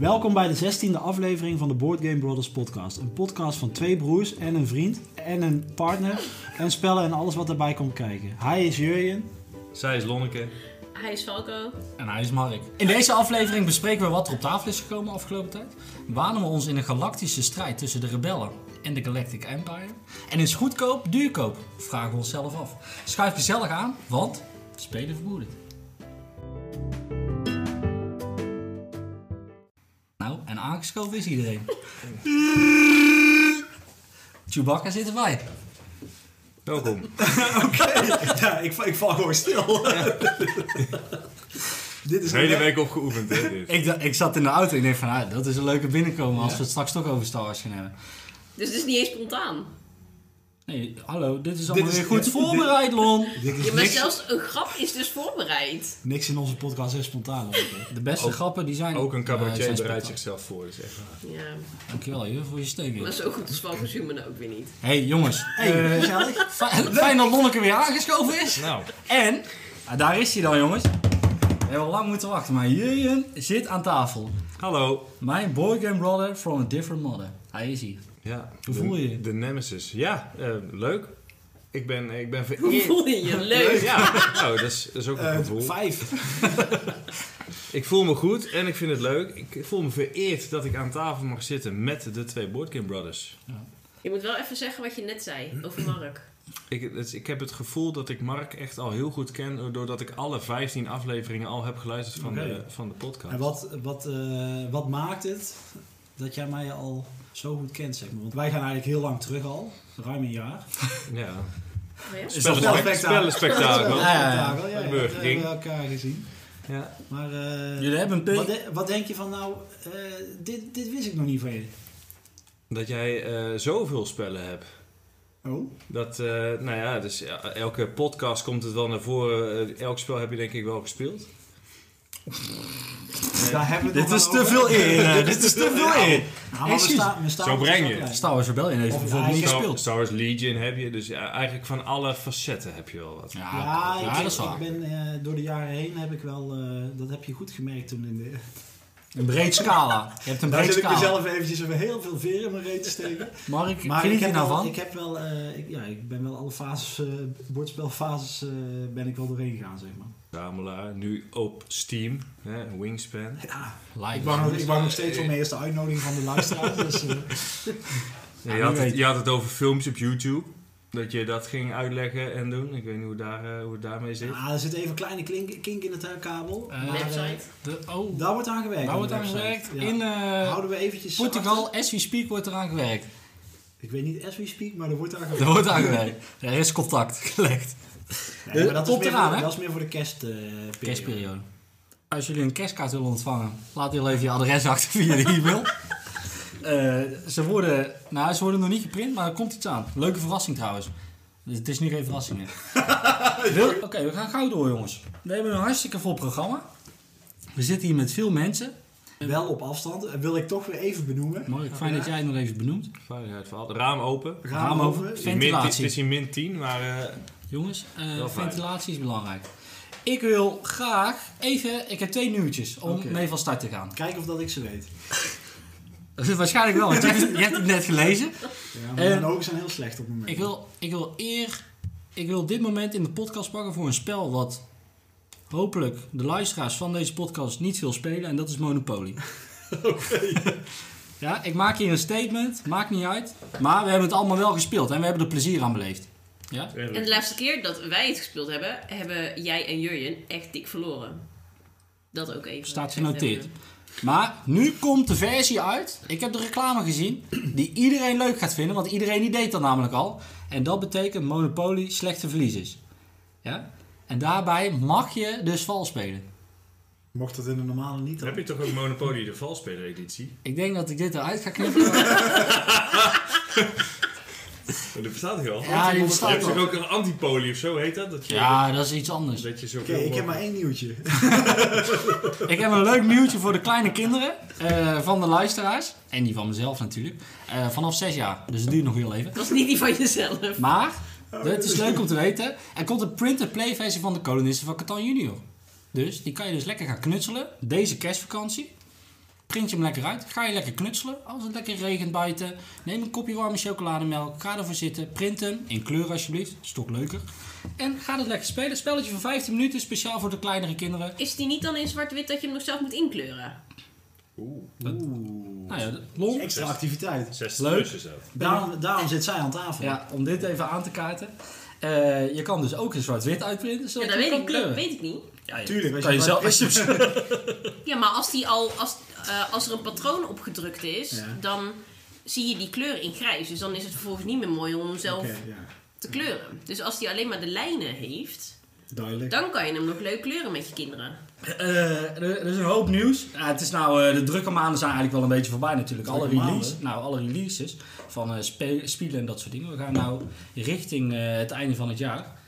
Welkom bij de 16e aflevering van de Board Game Brothers podcast. Een podcast van twee broers en een vriend en een partner en spellen en alles wat erbij komt kijken. Hij is Jurjen. Zij is Lonneke. Hij is Falco. En hij is Mark. In deze aflevering bespreken we wat er op tafel is gekomen afgelopen tijd. Wanen we ons in een galactische strijd tussen de rebellen en de Galactic Empire. En is goedkoop, duurkoop? Vragen we onszelf af. Schuif gezellig aan, want spelen verboden. Aangeschoven is iedereen. Chewbacca zit erbij. Welkom. Ja, ik, ik val gewoon stil. Dit is De hele week opgeoefend, hè? Dit. Ik, dacht- ik zat in de auto en ik denk van, ah, dat is een leuke binnenkomen als we het straks toch over Star Wars gaan hebben. Dus het is niet eens spontaan. Nee, hallo, dit is allemaal is- weer goed dit- voorbereid, Lon. Dit is Ja, maar niks, zelfs een grap is dus voorbereid. niks in onze podcast is spontaan. hoor. De beste Ook- grappen die zijn... Ook een eh, cabaretier zijn bereidt zichzelf voor, echt waar. Ja, Dankjewel, je voor je steun. maar zo goed als Falco Schumann ook weer niet. hey, jongens. Hey, eh, Fijn dat Lonneke weer aangeschoven is. Nou, En, ah, daar is hij dan, jongens. We hebben al lang moeten wachten, maar Jurjen zit aan tafel. hallo. Mijn boygame brother from a different mother. Hij is hier. Ja, Hoe de- voel je je? De Nemesis. Ja, eh, leuk. Ik ben, ik ben Hoe vereerd. voel je je? Leuk. Ja, nou, dat is, dat is ook een Eh, gevoel. vijf. Ik voel me goed en ik vind het leuk. Ik voel me vereerd dat ik aan tafel mag zitten met de twee Boardgame Brothers. Je moet wel even zeggen wat je net zei over Mark. Ik, het- ik heb het gevoel dat ik Mark echt al heel goed ken, doordat ik alle 15 afleveringen al heb geluisterd van, de, van de podcast. En wat, wat, eh, wat maakt het dat jij mij al zo goed kent, zeg maar? Want wij gaan eigenlijk heel lang terug al. Ruim een jaar. Ja. Oh? Is dat Spellenspectakel. Spellenspectakel. Ja, We hebben elkaar gezien. ja. Maar eh, Jullie hebben een wat, P. de- wat denk je van nou, eh, dit, dit wist ik nog niet van je. Dat jij eh, zoveel spellen hebt. Oh? Dat, eh, nou ja, dus ja, elke podcast komt het wel naar voren. Elk spel heb je denk ik wel gespeeld. Dit is te veel over. eer. Dit is te veel eer. Nou, Zo breng je. Star Wars Rebellion heeft bijvoorbeeld niet gespeeld. Star Wars Legion heb je. Dus ja, eigenlijk van alle facetten heb je wel wat. Ja, Ja, ja, ik, dat is waar. ik ben eh, door de jaren heen heb ik wel, eh, dat heb je goed gemerkt toen in de... Een breed scala. Je hebt een Daar zit ik mezelf eventjes even heel veel veer in mijn reet te steken. Mark, Maar ik heb, nou wel, van? ik heb wel, eh, ik, ja, ik ben wel alle fases, eh bordspelfases, eh, ben ik wel doorheen gegaan, zeg maar. Zamelaar, nu op Steam, hè, Wingspan. Ja, Live. ik wacht nog, ik wacht nog steeds op mijn eerste uitnodiging van de luisteraars. dus, eh, Ja, je, had het, je had het over films op YouTube. Dat je dat ging uitleggen en doen. Ik weet niet hoe, daar, eh, hoe het daarmee zit. ja, er zit even een kleine klink, kink in het eh, kabel. Eh, maar, eh, Website. De, oh, daar wordt aan gewerkt. daar wordt aan gewerkt. Ja. In eh, Houden we eventjes Portugal, achter. as we speak, wordt eraan gewerkt. Ik weet niet as we speak, maar er wordt aan Er gewerkt. wordt aan gewerkt. Er is contact gelegd. Nee, maar dat, is Komt eraan, voor, hè? dat is meer voor de kerstperiode. Kerstperiode. Als jullie een kerstkaart willen ontvangen, laat heel even je adres achter via de e-mail. Eh, ze, worden, nou, ze worden nog niet geprint, maar er komt iets aan. Leuke verrassing trouwens. Dus het is nu geen verrassing meer. Oké, we gaan gauw door jongens. We hebben een hartstikke vol programma. We zitten hier met veel mensen. Wel op afstand, eh, wil ik toch weer even benoemen. Mark, fijn dat jij het nog even benoemt. Veiligheid verhaal. Raam open. Raam Raam open. open. Het is min- Ventilatie. Het is hier min 10, maar eh, Jongens, eh, ventilatie is belangrijk. Ik wil graag even, ik heb twee nieuwtjes om mee van start te gaan. Kijk of dat ik ze weet. Dat is waarschijnlijk wel, want je hebt, je hebt het net gelezen. Ja, maar mijn ogen zijn heel slecht op het moment. Ik wil, ik wil eer, ik wil dit moment in de podcast pakken voor een spel wat hopelijk de luisteraars van deze podcast niet veel spelen. En dat is Monopoly. Ja, ik maak hier een statement, maakt niet uit. Maar we hebben het allemaal wel gespeeld en we hebben er plezier aan beleefd. Ja? En de laatste keer dat wij het gespeeld hebben, hebben jij en Jurjen echt dik verloren. Dat ook even. Staat genoteerd. hebben. Maar nu komt de versie uit. Ik heb de reclame gezien. Die iedereen leuk gaat vinden. Want iedereen die deed dat namelijk al. En dat betekent Monopoly slechte verliezers. Ja? En daarbij mag je dus vals spelen. Mocht dat in de normale niet dan? heb je toch ook Monopoly de valspeler editie? Ik denk dat ik dit eruit ga knippen. Oh, dat bestaat toch al? Ja, die Je bestaat hebt toch al. ook een antipoly of zo heet dat? dat je, Ja, dat is iets anders. Dat je zo Oké, ik heb maar één nieuwtje. Ik heb een leuk nieuwtje voor de kleine kinderen eh, van de luisteraars. En die van mezelf natuurlijk. Eh, vanaf 6 jaar. Dus het duurt nog heel even. Het was niet die van jezelf. Maar, het is leuk om te weten. Er komt een print-and-play versie van de kolonisten van Catan Junior. Dus die kan je dus lekker gaan knutselen. Deze kerstvakantie. Print je hem lekker uit. Ga je lekker knutselen. Als het lekker regent buiten. Neem een kopje warme chocolademelk. Ga ervoor zitten. Print hem. In kleur alsjeblieft. Stok leuker. En ga het lekker spelen. Spelletje van 15 minuten. Speciaal voor de kleinere kinderen. Is die niet dan in zwart-wit dat je hem nog zelf moet inkleuren? Oeh. Nou ja, lol. Extra activiteit. 60 Leuk. is dat. Daarom, daarom zit zij aan tafel. Ja, om dit even aan te kaarten. Eh, je kan dus ook in zwart-wit uitprinten. Ja, zodat dat je weet kan ik, kleuren. dat weet ik niet. Ja, Tuurlijk, Kan je je zelf, Ja, maar als, die al, als, eh, als er een patroon opgedrukt is, Ja. dan zie je die kleur in grijs. Dus dan is het vervolgens niet meer mooi om hem zelf ja. te kleuren. Dus als die alleen maar de lijnen heeft, Duidelijk. dan kan je hem nog leuk kleuren met je kinderen. Eh, er, er is een hoop nieuws. Het is nou, eh, de drukke maanden zijn eigenlijk wel een beetje voorbij natuurlijk. Alle, release, nou, alle releases van eh spe- spelen en dat soort dingen. We gaan nou richting eh, het einde van het jaar.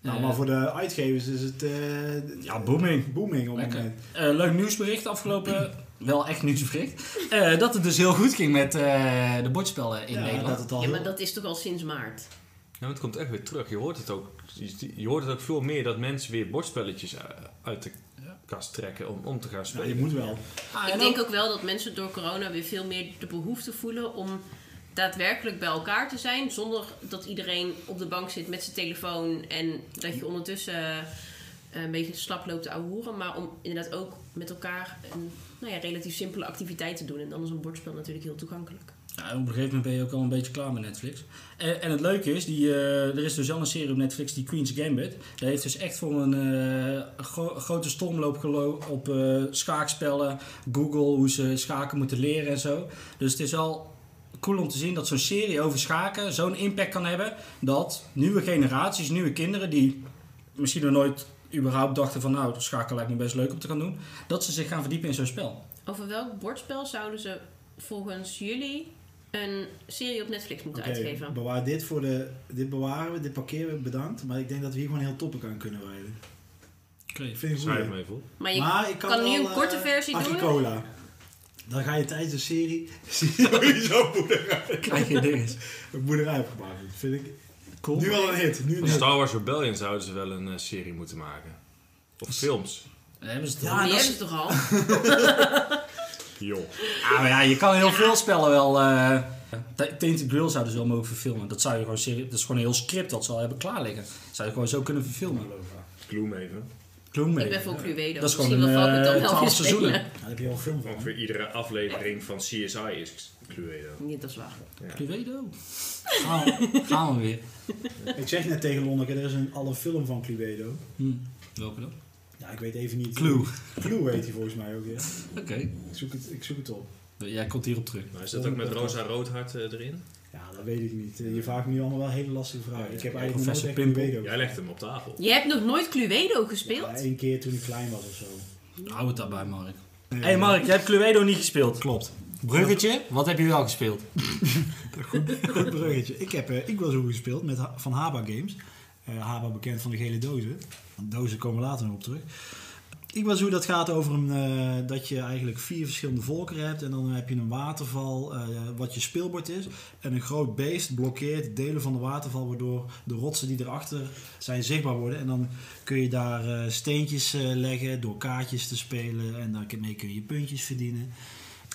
Nou, maar voor de uitgevers is het... eh, Ja, booming. Booming op het moment. Eh, leuk nieuwsbericht afgelopen... wel echt nieuwsbericht. eh, dat het dus heel goed ging met eh, de bordspellen in Ja, Nederland. dat het al Ja, maar dat is toch al sinds maart. Ja, maar het komt echt weer terug. Je hoort het ook, je- je hoort het ook veel meer dat mensen weer bordspelletjes eh, uit de kast trekken om, om te gaan Ja, spelen. je moet wel. Ah, Ik en denk ook- wel dat mensen door corona weer veel meer de behoefte voelen om daadwerkelijk bij elkaar te zijn. Zonder dat iedereen op de bank zit met zijn telefoon en dat je ondertussen eh, een beetje slap loopt te ouwehoeren. Maar om inderdaad ook met elkaar een nou relatief simpele activiteit te doen. En dan is een bordspel natuurlijk heel toegankelijk. Op een gegeven moment ben je ook al een beetje klaar met Netflix. En, en het leuke is, die, eh, er is dus al een serie op Netflix, die Queen's Gambit. Die heeft dus echt voor een eh, gro- grote stormloop gelopen op eh, schaakspellen, Google, hoe ze schaken moeten leren en zo. Dus het is al cool om te zien dat zo'n serie over schaken zo'n impact kan hebben. Dat nieuwe generaties, nieuwe kinderen die misschien nog nooit überhaupt dachten van nou, schaken lijkt me best leuk om te gaan doen. Dat ze zich gaan verdiepen in zo'n spel. Over welk bordspel zouden ze volgens jullie een serie op Netflix moeten uitgeven? bewaar dit voor de... Dit bewaren we, dit parkeren we, bedankt. Maar ik denk dat we hier gewoon heel topic aan kunnen wijden. Oké. Vind ik goed. me even op. Maar je Maar ik kan, kan nu een korte eh, versie doen. Agricola. Dan ga je tijdens de serie sowieso boerderij, Krijg je dinges. een boerderij opgebouwd. Dat vind ik Cool. nu al een hit. Nu een Van hit. Star Wars Rebellion zouden ze wel een eh, serie moeten maken. Of films. Dan hebben ze het Ja, die hebben ze toch al? Joh. Ah, maar ja, je kan heel veel spellen wel. eh Ta- Tainted Grill zouden ze wel mogen verfilmen. Dat zou je gewoon serie, dat is gewoon een heel script dat ze al hebben klaar liggen. Dat zou je gewoon zo kunnen verfilmen. Gloomhaven. Gloomhaven. Ik ben voor Cluedo. Dat is gewoon Misschien een, eh, dan wel 12 weer seizoenen. spelen. Ja, daar heb je al een film van. Ongeveer iedere aflevering van CSI is Cluedo. Nee, dat is waar. Cluedo. Gaan we, gaan we weer. Ik zeg net tegen Lonneke, er is een, al een film van Cluedo. Hm. Welke dan? Ja, ik weet even niet. Clue. Clue heet hij volgens mij ook, ja. Oké. Ik zoek het, ik zoek het op. Jij komt hierop terug. Maar is dat ook met Rosa Roodhart eh, erin? Ja, dat weet ik niet. Je vraagt me nu allemaal wel hele lastige vragen. Ik heb eigenlijk nog Professor nooit. Cluedo. Jij legt hem op tafel. Je hebt nog nooit Cluedo gespeeld? Ja, één keer toen ik klein was of zo. Hou het daarbij, Mark. Hé hey Mark, jij hebt Cluedo niet gespeeld. Klopt. Bruggetje, wat heb je wel gespeeld? Goed, goed bruggetje. Ik heb uh, Iguazu gespeeld met, van Haba Games. Eh Haba bekend van de gele dozen. Dozen komen later nog op terug. Iguazu dat gaat over een, eh, dat je eigenlijk vier verschillende volkeren hebt. En dan heb je een waterval eh, wat je speelbord is. En een groot beest blokkeert delen van de waterval. Waardoor de rotsen die erachter zijn zichtbaar worden. En dan kun je daar eh, steentjes eh, leggen door kaartjes te spelen. En daarmee kun je puntjes verdienen.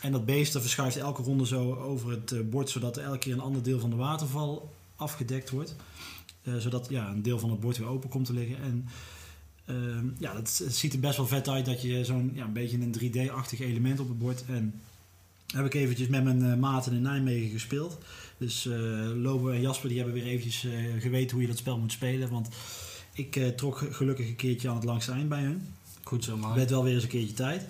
En dat beest dat verschuift elke ronde zo over het eh, bord, zodat er elke keer een ander deel van de waterval afgedekt wordt. Eh, zodat ja, een deel van het bord weer open komt te liggen. En ehm, ja, het, het ziet er best wel vet uit dat je zo'n ja, een beetje een 3D-achtig element op het bord. En heb ik eventjes met mijn eh, maten in Nijmegen gespeeld. Dus Lobo en Jasper die hebben weer eventjes geweten hoe je dat spel moet spelen. Want ik trok gelukkig een keertje aan het langste eind bij hun. Goed zo, Mark. werd wel weer eens een keertje tijd.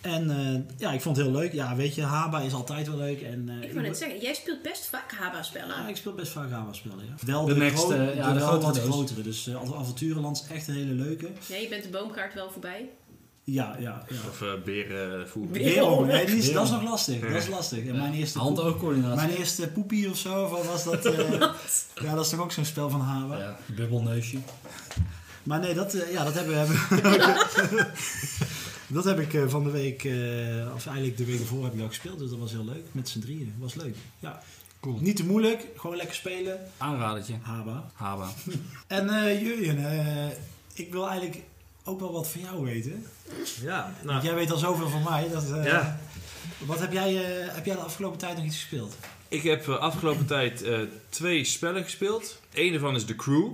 En eh, ja, ik vond het heel leuk. Ja, weet je, Haba is altijd wel leuk. En, eh, Ik wou net zeggen, jij speelt best vaak Haba-spellen. Ja, ik speel best vaak Haba-spellen, ja. Wel De de, next, gro- eh, ja, de, de wel wat grotere. Dus eh, Av- Avonturenland is echt een hele leuke. Ja, je bent de boomkaart wel voorbij. Ja, ja, ja. Of uh, berenvoer. Weer- Weerom, nee, die is, dat is nog lastig. Dat is lastig. En mijn eerste, Hand-oogcoördinatie. mijn eerste poepie of zo, of was dat? eh, ja, dat is toch ook zo'n spel van Haba. Ja, bubbelneusje. Maar nee, dat, eh, ja, dat hebben we. dat heb ik eh, van de week, eh, of eigenlijk de week ervoor heb ik al gespeeld. Dus dat was heel leuk. Met z'n drieën. was leuk. Ja. Cool. Niet te moeilijk, gewoon lekker spelen. Aanradertje. Haba. Haba. En eh Jurjen, eh, ik wil eigenlijk ook wel wat van jou weten. Ja, Want nou. jij weet al zoveel van mij. Dat, eh, Ja. Wat heb jij, eh, heb jij de afgelopen tijd nog iets gespeeld? Ik heb afgelopen tijd eh, twee spellen gespeeld. Eén daarvan is The Crew.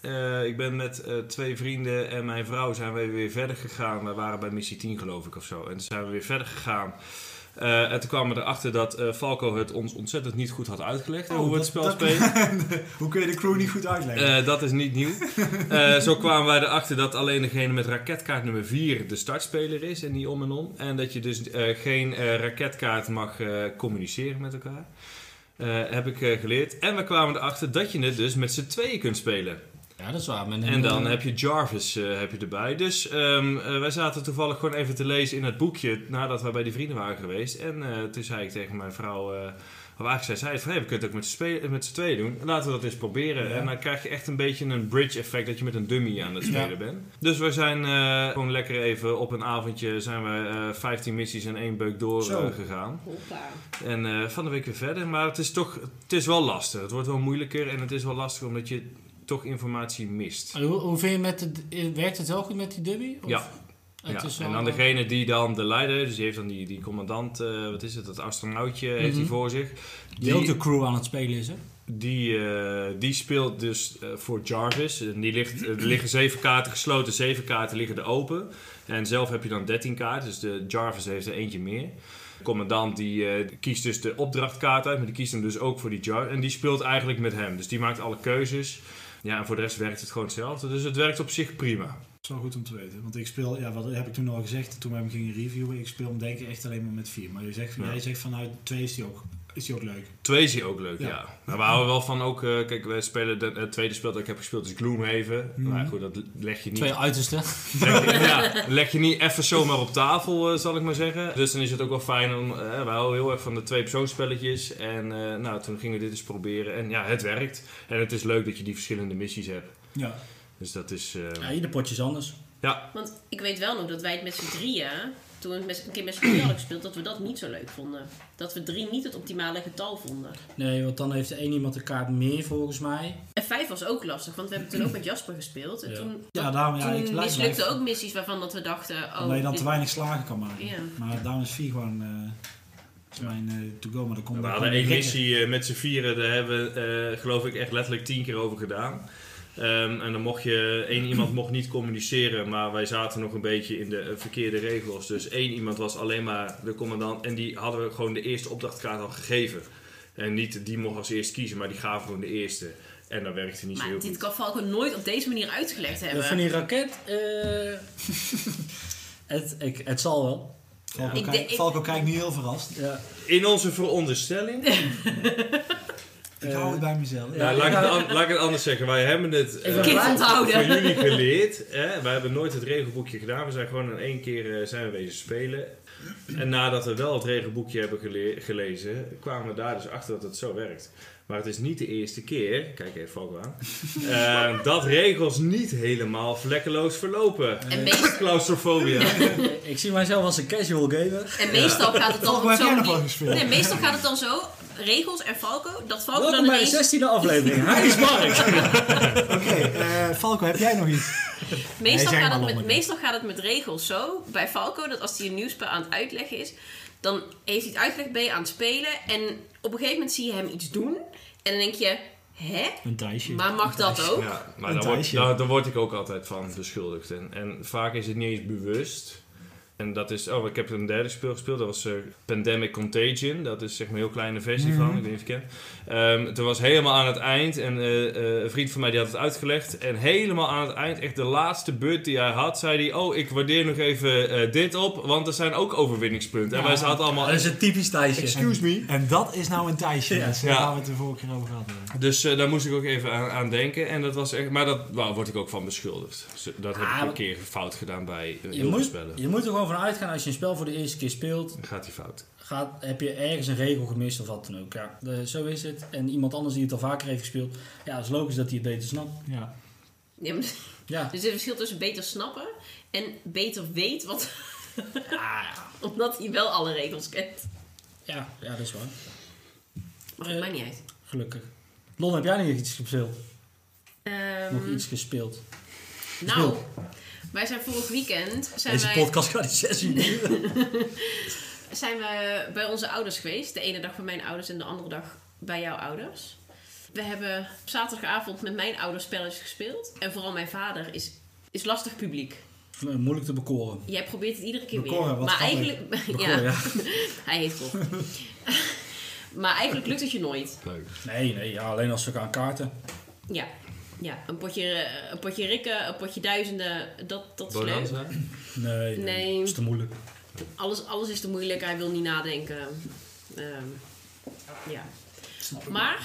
Eh, ik ben met eh, twee vrienden en mijn vrouw zijn we weer verder gegaan. We waren bij missie 10 geloof ik of zo. En toen zijn we weer verder gegaan. Eh, en toen kwamen we erachter dat Falco het ons ontzettend niet goed had uitgelegd. Oh, hoe we het spel spelen. Hoe kun je de crew niet goed uitleggen? Dat is niet nieuw. Zo kwamen wij erachter dat alleen degene met raketkaart nummer 4 de startspeler is en niet om en om. En dat je dus geen raketkaart mag communiceren met elkaar. Heb ik geleerd. En we kwamen erachter dat je het dus met z'n tweeën kunt spelen. Ja, dat is waar. En dan heb je Jarvis eh, heb je erbij. Dus ehm, eh, wij zaten toevallig gewoon even te lezen in het boekje nadat we bij die vrienden waren geweest. En eh, toen zei ik tegen mijn vrouw, eh, of eigenlijk zei zij van, hey, we kunnen het ook met z'n tweeën doen. Laten we dat eens proberen. Ja. En dan krijg je echt een beetje een bridge effect dat je met een dummy aan het spelen Ja. bent. Dus we zijn eh, gewoon lekker even op een avondje zijn we eh 15 missies en één beuk door gegaan. Hoppa. En eh, van de week weer verder. Maar het is toch, het is wel lastig. Het wordt wel moeilijker en het is wel lastig omdat je toch informatie mist. Hoe, hoe vind je met de, werkt het wel goed met die dubby? Of- Ja. Het Ja, is en dan degene die dan de leider, dus die heeft dan die, die commandant, eh, wat is het, dat astronautje heeft hij Mhm. voor zich. Die ook de crew aan het spelen is, hè? die, eh, die speelt dus eh, voor Jarvis. En die ligt, er liggen zeven kaarten gesloten, zeven kaarten liggen er open. En zelf heb je dan 13 kaarten, dus de Jarvis heeft er eentje meer. De commandant die kiest dus de opdrachtkaart uit, maar die kiest hem dus ook voor die Jarvis. En die speelt eigenlijk met hem, dus die maakt alle keuzes. Ja, en voor de rest werkt het gewoon hetzelfde. Dus het werkt op zich prima. Dat is wel goed om te weten. Want ik speel, ja, wat heb ik toen al gezegd toen we hem gingen reviewen. Ik speel hem denk ik echt alleen maar met vier. Maar je zegt, Ja. jij zegt vanuit twee is die ook, is die ook leuk. Twee is hij ook leuk, ja. Ja. Maar we houden wel van ook... eh, kijk, wij spelen... De, het tweede spel dat ik heb gespeeld is Gloomhaven. Mhm. Maar goed, dat leg je niet... Twee uitersten. Leg je, ja, leg je niet even zomaar op tafel, eh, zal ik maar zeggen. Dus dan is het ook wel fijn om... eh, we houden heel erg van de twee persoonsspelletjes. En eh, nou, toen gingen we dit eens proberen. En ja, het werkt. En het is leuk dat je die verschillende missies hebt. Ja. Dus dat is... eh, Ja, ieder potje is anders. ja, Want ik weet wel nog dat wij het met z'n drieën, toen we met, een keer met z'n drieën hadden gespeeld, dat we dat niet zo leuk vonden. Dat we drie niet het optimale getal vonden. Nee, want dan heeft er één iemand een kaart meer volgens mij. En vijf was ook lastig, want we hebben toen ook met Jasper gespeeld. En Ja. toen, Ja, daarom, ja, ik toen blijven. ook missies waarvan dat we dachten, oh... Omdat je dan dit- te weinig slagen kan maken. Ja. Maar daarom is vier gewoon eh, is mijn eh, to-go. Maar dan komt we hadden één missie eh, met z'n vieren. Daar hebben we, eh, geloof ik, echt letterlijk tien keer over gedaan. Ehm, en dan mocht je, één iemand mocht niet communiceren, maar wij zaten nog een beetje in de eh, verkeerde regels. Dus één iemand was alleen maar de commandant en die hadden we gewoon de eerste opdrachtkaart al gegeven. En niet die mocht als eerst kiezen, maar die gaven gewoon de eerste. En dat werkte niet zo Maar heel dit goed. kan Falco nooit op deze manier uitgelegd hebben. Van die raket, eh het, ik, het zal wel. Falco, Ik kijkt- denk- ik- Falco kijkt nu heel verrast. Ja. In onze veronderstelling, Ik hou het bij mezelf. nou, laat, ik het an- laat ik het anders zeggen, wij hebben het eh, onthouden. voor jullie geleerd. Hè? Wij hebben nooit het regelboekje gedaan. We zijn gewoon in één keer eh, zijn we wezen spelen. En nadat we wel het regelboekje hebben gele- gelezen, kwamen we daar dus achter dat het zo werkt. Maar het is niet de eerste keer, kijk even Falco aan, eh, dat regels niet helemaal vlekkeloos verlopen. En, meest- Claustrofobia. Ik zie mijzelf als een casual gamer. en meestal gaat het dan gespeeld? Nee, meestal gaat het dan zo, regels en Falco, dat Falco Welkom dan bij de ineens... 16e aflevering. Hij is Mark. Oké, eh, Falco, heb jij nog iets? Meestal, gaat het met, meestal gaat het met regels zo, bij Falco, dat als hij een nieuwspel aan het uitleggen is, dan heeft hij het uitgelegd, ben je aan het spelen en op een gegeven moment zie je hem iets doen en dan denk je, hè? Een Thijsje. Maar mag dat ook? Ja, maar Een daar word, Thijsje. daar, daar word ik ook altijd van beschuldigd. En, en vaak is het niet eens bewust. En dat is, oh, ik heb een derde speel gespeeld, dat was eh, Pandemic Contagion. Dat is zeg maar een heel kleine versie van, Mhm. ik weet niet of je het kent. Toen was helemaal aan het eind, en eh, eh, een vriend van mij die had het uitgelegd. En helemaal aan het eind, echt de laatste beurt die hij had, zei hij: Oh, ik waardeer nog even dit op, want er zijn ook overwinningspunten. en wij zaten allemaal. Dat is een typisch Thijsje. Excuse me. En dat is nou een Thijsje. Ja. Eh, Ja. waar we het de vorige keer over hebben. Dus daar moest ik ook even aan, aan denken. En dat was echt, maar dat word ik ook van beschuldigd. Dus dat heb Ah, ik een keer fout gedaan bij heel spellen. je moet er gewoon van uitgaan als je een spel voor de eerste keer speelt. Dan gaat hij fout. Gaat, heb je ergens een regel gemist of wat dan ook. Ja, de- zo is het. En iemand anders die het al vaker heeft gespeeld. Ja, het is logisch dat hij het beter snapt. Ja. Ja, maar- Ja. dus er is een verschil tussen beter snappen en beter weet, wat, Ah, ja. omdat hij wel alle regels kent. Ja, ja, dat is waar. Maar het Eh, maakt niet uit. Gelukkig. Lon, heb jij nog iets gespeeld? Ehm, Nog iets gespeeld? Nou, wij zijn vorig weekend zijn Deze wij, podcast gaat die zes uur duren. zijn we bij onze ouders geweest. De ene dag bij mijn ouders en de andere dag bij jouw ouders. We hebben op zaterdagavond met mijn ouders spelletjes gespeeld. En vooral mijn vader is, is lastig publiek. Eh, Moeilijk te bekoren. Jij probeert het iedere keer Bekoren, weer. wat Maar eigenlijk... Bekoren, ja. hij heeft koffie. maar eigenlijk lukt het je nooit. Leuk. Nee, nee, ja, alleen als we gaan kaarten. Ja. Ja, een potje, eh, een potje rikken, een potje duizenden, dat, dat is leuk. Nee, Nee. dat is te moeilijk. Alles, alles is te moeilijk, hij wil niet nadenken. Ehm, ja. Maar,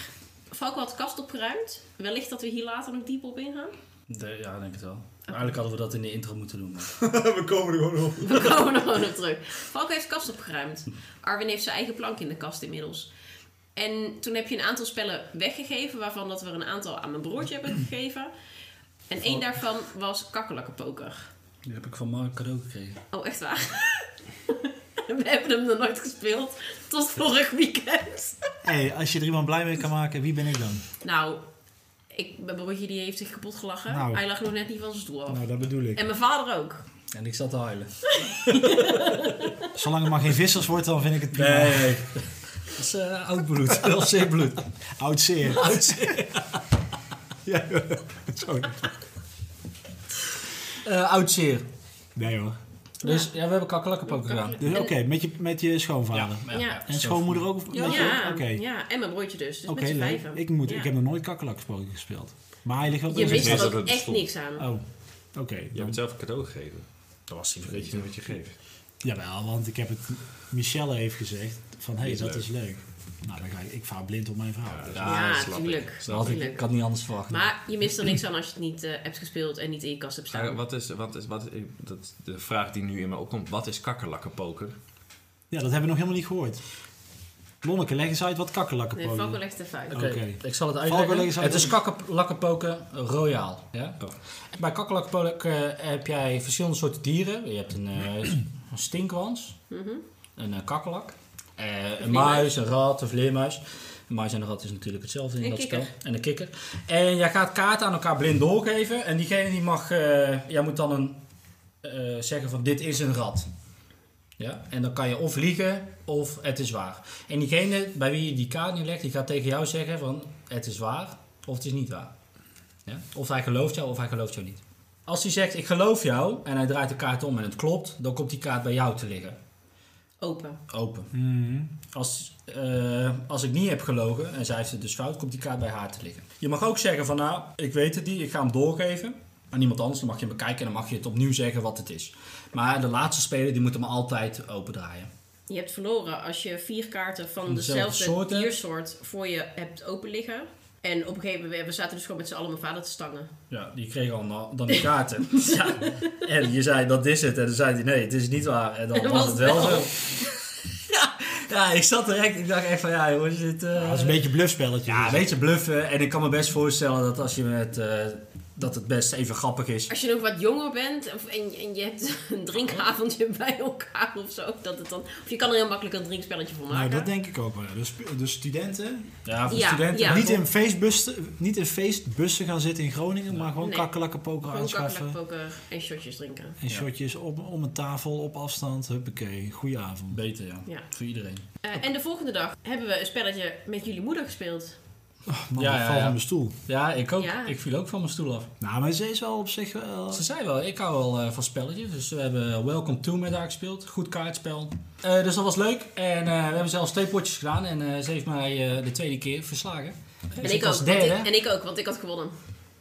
Falco had de kast opgeruimd. Wellicht dat we hier later nog dieper op ingaan. De- ja, ik denk het wel. Eigenlijk hadden we dat in de intro moeten doen. maar- We komen er gewoon op. We komen er gewoon op terug. Falco heeft de kast opgeruimd. Arwin heeft zijn eigen plank in de kast inmiddels. En toen heb je een aantal spellen weggegeven, waarvan dat we er een aantal aan mijn broertje hebben gegeven. En één daarvan was kakkerlakkenpoker. Die heb ik van Mark cadeau gekregen. Oh, echt waar? We hebben hem nog nooit gespeeld. Tot vorig weekend. hey, als je er iemand blij mee kan maken, wie ben ik dan? Nou, ik, mijn broertje die heeft zich kapot gelachen. Nou. Hij lag nog net niet van zijn stoel af. Nou, dat bedoel ik. En mijn vader ook. En ik zat te huilen. Zolang het maar geen vissers wordt, dan vind ik het prima. Nee. Dat is eh, oud bloed. Zeer bloed. Oud zeer. Oud zeer. Ja, zo. Eh, oud zeer. Nee hoor. Dus ja, we hebben kakkelakkenpoker gedaan. Dus oké, met, je, met je schoonvader. Ja. En schoonmoeder ook? Ja, Oké, ja, en mijn broertje dus. Dus Oké, vijven. Ik, moet, Ja. ik heb nog nooit kakkelakgesproken gespeeld. Maar hij ligt wel Je wist er dat ook het echt niks aan. Oh, oké. Je hebt zelf een cadeau gegeven. Dat was hij Vergeet je wat je geeft. Jawel, want ik heb het... Michelle heeft gezegd van, hé, hey, Is dat leuk. is leuk. Nou, dan ga ik... Ik vaar blind op mijn vrouw. Dus. Ja, Ja, snap ik. tuurlijk. Dat had ik, ik had niet anders verwacht. Maar je mist er niks aan als je het niet eh, hebt gespeeld en niet in je kast hebt Maar staan. wat is, wat is, wat is, dat is de vraag die nu in me opkomt. Wat is kakkerlakkenpoker? Ja, dat hebben we nog helemaal niet gehoord. Lonneke, leg eens uit wat Nee, kakkerlakkenpoker Falco legt even uit. Oké, ik zal het uitleggen. Het is kakkelakkenpoker royaal. Ja? Oh. Bij kakkelakkenpoker heb jij verschillende soorten dieren. Je hebt een, eh, een stinkwans, Mhm. een uh, kakkelak, eh, een muis, een rat, een vleermuis. Een muis en een rat is natuurlijk hetzelfde in En dat kikker. spel. En een kikker. En jij gaat kaarten aan elkaar blind doorgeven. En diegene die mag, eh, jij moet dan een, eh, zeggen van dit is een rat. Ja? En dan kan je of liegen of het is waar. En diegene bij wie je die kaart neerlegt, die gaat tegen jou zeggen van het is waar of het is niet waar. Ja? Of hij gelooft jou of hij gelooft jou niet. Als hij zegt ik geloof jou en hij draait de kaart om en het klopt, dan komt die kaart bij jou te liggen. Open. Open. Mhm. Als, eh, als ik niet heb gelogen en zij heeft het dus fout, komt die kaart bij haar te liggen. Je mag ook zeggen van nou, ik weet het niet, ik ga hem doorgeven aan iemand anders. Dan mag je hem bekijken en dan mag je het opnieuw zeggen wat het is. Maar de laatste speler die moet hem altijd opendraaien. Je hebt verloren als je vier kaarten van Van dezelfde dezelfde diersoort voor je hebt open liggen. En op een gegeven moment, we zaten dus gewoon met z'n allen mijn vader te stangen. Ja, die kreeg al dan die kaarten. ja. En je zei dat is het en dan zei hij nee, het is niet waar. En dan En was was het wel wel. zo. ja. ja, ik zat direct, ik dacht echt van ja jongens, dit... eh, Dat is een beetje bluffspelletje. Ja, dus. een beetje bluffen. En ik kan me best voorstellen dat als je met... eh, dat het best even grappig is. Als je nog wat jonger bent of, en, en je hebt een drinkavondje bij elkaar of zo, dat het dan. Of je kan er heel makkelijk een drinkspelletje van Nou, maken. dat denk ik ook wel. Dus de studenten Ja, voor Ja, studenten. ja. niet, in feestbussen, niet in feestbussen gaan zitten in Groningen, maar gewoon Nee. kakkelakkenpoker Gewoon aanschaffen. kakkelakpoker en shotjes drinken. En shotjes op, om een tafel op afstand. Huppakee, goeie avond. Beter, ja. Ja. Voor iedereen. Eh, en de volgende dag hebben we een spelletje met jullie moeder gespeeld. Man, Ja, ik ja, val ja. van mijn stoel. Ja, ik ook. Ja. Ik viel ook van mijn stoel af. Nou, maar ze is wel op zich wel... Ze zei wel, ik hou wel eh, van spelletjes. Dus we hebben Welcome to met haar gespeeld. Goed kaartspel. Eh, dus dat was leuk. En eh, we hebben zelfs twee potjes gedaan. En eh, ze heeft mij eh, de tweede keer verslagen. En Dus ik, was ook, want derde. ik, en ik ook, want ik had gewonnen.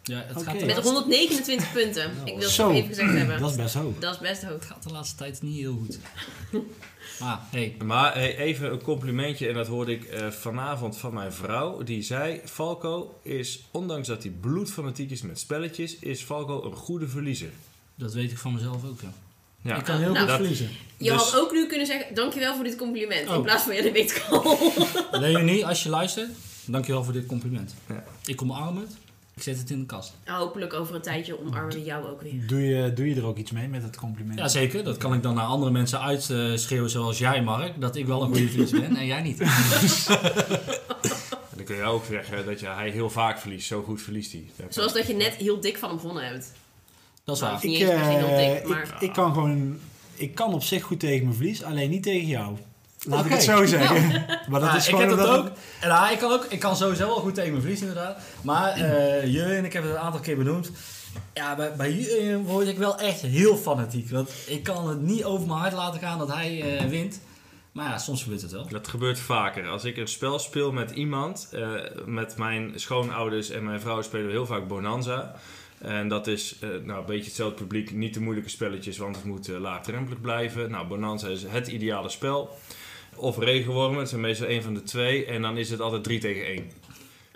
Ja, het gaat, Met laatste, 129 punten. Ik wil het even gezegd hebben. dat is best hoog. Dat is best hoog. het gaat de laatste tijd niet heel goed. maar hey, Maar hey, even een complimentje, en dat hoorde ik eh, vanavond van mijn vrouw. Die zei, Falco is, ondanks dat hij bloedfanatiek is met spelletjes, is Falco een goede verliezer. dat weet ik van mezelf ook. Ja. Ja, Ik kan heel Nou, goed dat- verliezen. Je Dus- had ook nu kunnen zeggen, dankjewel voor dit compliment. In Oh. plaats van, ja, dat weet ik al. Leonie, als je luistert, dankjewel voor dit compliment. Ja. Ik omarm het. Ik zet het in de kast. Hopelijk over een tijdje omarmen we jou ook weer. Doe je, doe je er ook iets mee met het compliment? Jazeker, dat kan ik dan naar andere mensen uitschreeuwen zoals jij Mark. Dat ik wel een goede verliezer ben en jij niet. En dan kun je ook zeggen dat je, hij heel vaak verliest. Zo goed verliest hij. Zoals dat je net heel dik van hem gewonnen hebt. Dat is Nou, waar. Ik, heel eh, dik, maar- ik, ik kan gewoon... Ik kan op zich goed tegen mijn verlies, alleen niet tegen jou. Laat Oké. ik het zo zeggen. Maar dat Ja, is ik gewoon heb dat ook. En ja, ik, kan ook. ik kan sowieso wel goed tegen mijn verlies inderdaad. Maar eh Jurjen, ik heb het een aantal keer benoemd. Ja, bij, bij Jurjen word ik wel echt heel fanatiek. Want ik kan het niet over mijn hart laten gaan dat hij eh, wint. Maar ja, soms gebeurt het wel. Dat gebeurt vaker. Als ik een spel speel met iemand, eh, met mijn schoonouders en mijn vrouw spelen we heel vaak Bonanza. En dat is eh, nou, een beetje hetzelfde publiek, niet te moeilijke spelletjes, want het moet eh, laagdrempelig blijven. Nou, Bonanza is het ideale spel. Of regenwormen, het zijn meestal één van de twee. En dan is het altijd 3 tegen 1.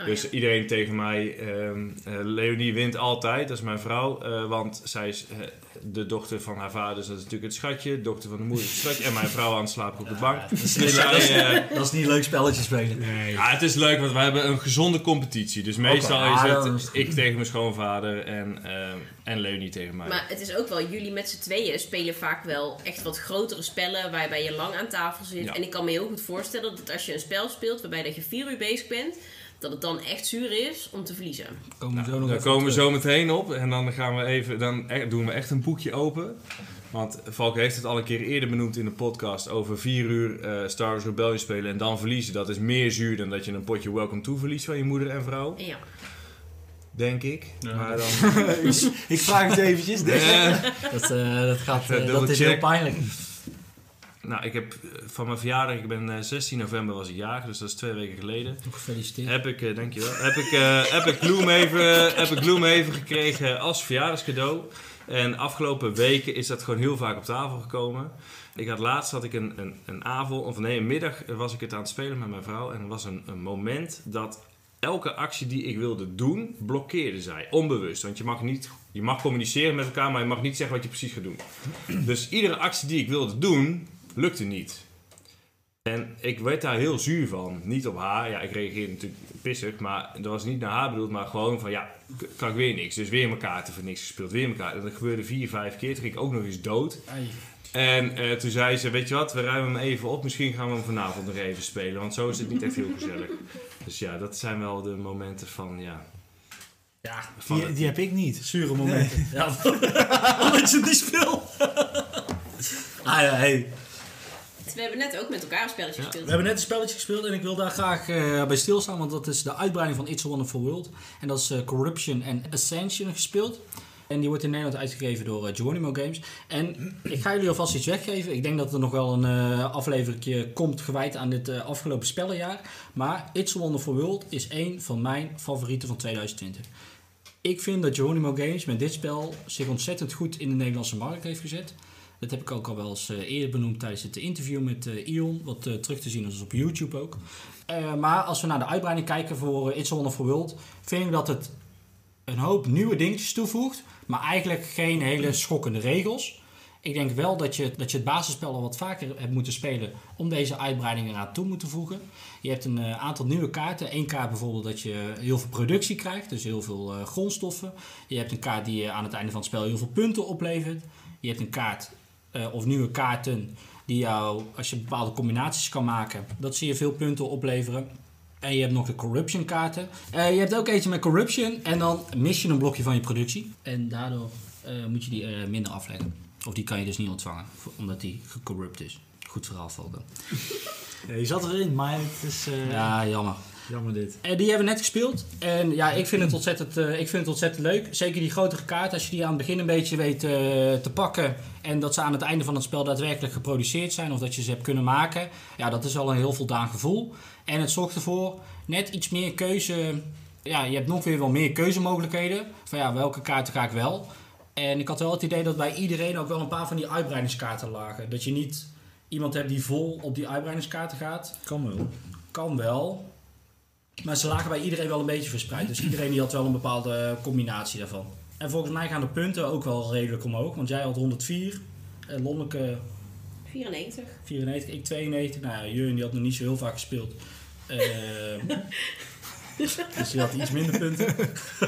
Oh, dus ja. iedereen tegen mij, ehm, eh, Leonie wint altijd, dat is mijn vrouw. eh, want zij is eh, de dochter van haar vader, dus dat is natuurlijk het schatje. Dochter van de moeder is het schatje. En mijn vrouw aan het slapen op de bank. Dat is, Dus niet, dat is- zij, eh, dat is niet een leuk spelletje spelen. Nee. ja, het is leuk, want we hebben een gezonde competitie. Dus meestal Oké, is het dan is het ik tegen mijn schoonvader en, en Leonie tegen mij. Maar het is ook wel, jullie met z'n tweeën spelen vaak wel echt wat grotere spellen waarbij je lang aan tafel zit. Ja. En ik kan me heel goed voorstellen dat als je een spel speelt waarbij dat je vier uur bezig bent, dat het dan echt zuur is om te verliezen. Komen we zo nog Nou, Daar komen we zo meteen op en dan gaan we even, dan e- doen we echt een boekje open. Want Valk heeft het al een keer eerder benoemd in de podcast over vier uur eh, Star Wars Rebellion spelen en dan verliezen. Dat is meer zuur dan dat je een potje Welcome To verliest van je moeder en vrouw, ja, denk ik. Ja. Maar dan, ik vraag het eventjes. Dat, eh, dat, gaat, eh, dat is check. heel pijnlijk. Nou, ik heb eh, van mijn verjaardag, ik ben eh, 16 november was ik jarig, dus dat is twee weken geleden. Gefeliciteerd. Heb ik, eh, dankjewel. Heb ik, eh, heb ik Gloomhaven, heb ik Gloomhaven gekregen als verjaardagscadeau. En afgelopen weken is dat gewoon heel vaak op tafel gekomen. Ik had laatst had ik een, een, een avond, of nee, een middag was ik het aan het spelen met mijn vrouw. En er was een, een moment dat elke actie die ik wilde doen, blokkeerde zij. Onbewust. Want je mag, niet, je mag communiceren met elkaar, maar je mag niet zeggen wat je precies gaat doen. Dus iedere actie die ik wilde doen, lukte niet. En ik werd daar heel zuur van. Niet op haar. Ja, ik reageerde natuurlijk pissig. Maar dat was niet naar haar bedoeld. Maar gewoon van, ja, kan ik weer niks. Dus weer mijn kaarten voor niks gespeeld. Weer mijn kaarten. En dat gebeurde vier, vijf keer. Toen ging ik ook nog eens dood. Ai. En eh, toen zei ze, weet je wat, we ruimen hem even op. Misschien gaan we hem vanavond nog even spelen. Want zo is het niet echt heel gezellig. Dus ja, dat zijn wel de momenten van, ja... Ja, Van Die, het- die heb ik niet. zure momenten. Ja, omdat je het niet speelt. ah ja, hey. We hebben net ook met elkaar een spelletje gespeeld. We hebben net een spelletje gespeeld en ik wil daar graag eh, bij stilstaan, want dat is de uitbreiding van It's a Wonderful World. En dat is eh, Corruption en Ascension gespeeld. En die wordt in Nederland uitgegeven door Geronimo Games. En ik ga jullie alvast iets weggeven. Ik denk dat er nog wel een eh aflevering komt gewijd aan dit afgelopen spellenjaar. Maar It's a Wonderful World is één van mijn favorieten van 2020. Ik vind dat Geronimo Games met dit spel zich ontzettend goed in de Nederlandse markt heeft gezet. Dat heb ik ook al wel eens eh, eerder benoemd tijdens het interview met eh, Ion, wat eh, terug te zien is op YouTube ook. Maar als we naar de uitbreiding kijken voor It's a Wonderful World, vind ik dat het een hoop nieuwe dingetjes toevoegt, maar eigenlijk geen hele schokkende regels. Ik denk wel dat je, dat je het basisspel al wat vaker hebt moeten spelen om deze uitbreiding eraan toe moet voegen. Je hebt een aantal nieuwe kaarten. Eén kaart bijvoorbeeld dat je heel veel productie krijgt, dus heel veel grondstoffen. Je hebt een kaart die aan het einde van het spel heel veel punten oplevert. Je hebt een kaart eh, of nieuwe kaarten die jou, als je bepaalde combinaties kan maken, dat zie je veel punten opleveren. En je hebt nog de corruption kaarten. Eh, je hebt ook eentje met corruption en dan mis je een blokje van je productie. En daardoor eh, moet je die minder afleggen. Of die kan je dus niet ontvangen, omdat die gecorrupt is. Goed verhaal, Volker. Ja, je zat erin, maar het is Ja, jammer. Jammer dit. En die hebben we net gespeeld. En ja, ik vind het ontzettend, eh, ik vind het ontzettend leuk. Zeker die grotere kaart, als je die aan het begin een beetje weet eh, te pakken. En dat ze aan het einde van het spel daadwerkelijk geproduceerd zijn. Of dat je ze hebt kunnen maken. Ja, dat is al een heel voldaan gevoel. En het zorgt ervoor net iets meer keuze. Ja, je hebt nog weer wel meer keuzemogelijkheden. Van ja, welke kaarten ga ik wel? En ik had wel het idee dat bij iedereen ook wel een paar van die uitbreidingskaarten lagen. Dat je niet iemand hebt die vol op die uitbreidingskaarten gaat. Kan wel. Kan wel. Maar ze lagen bij iedereen wel een beetje verspreid. Dus iedereen die had wel een bepaalde combinatie daarvan. En volgens mij gaan de punten ook wel redelijk omhoog. Want jij had 104. En Lonneke 94. 94, ik 92. Nou ja, Jurjen die had nog niet zo heel vaak gespeeld. Eh, dus die had iets minder punten.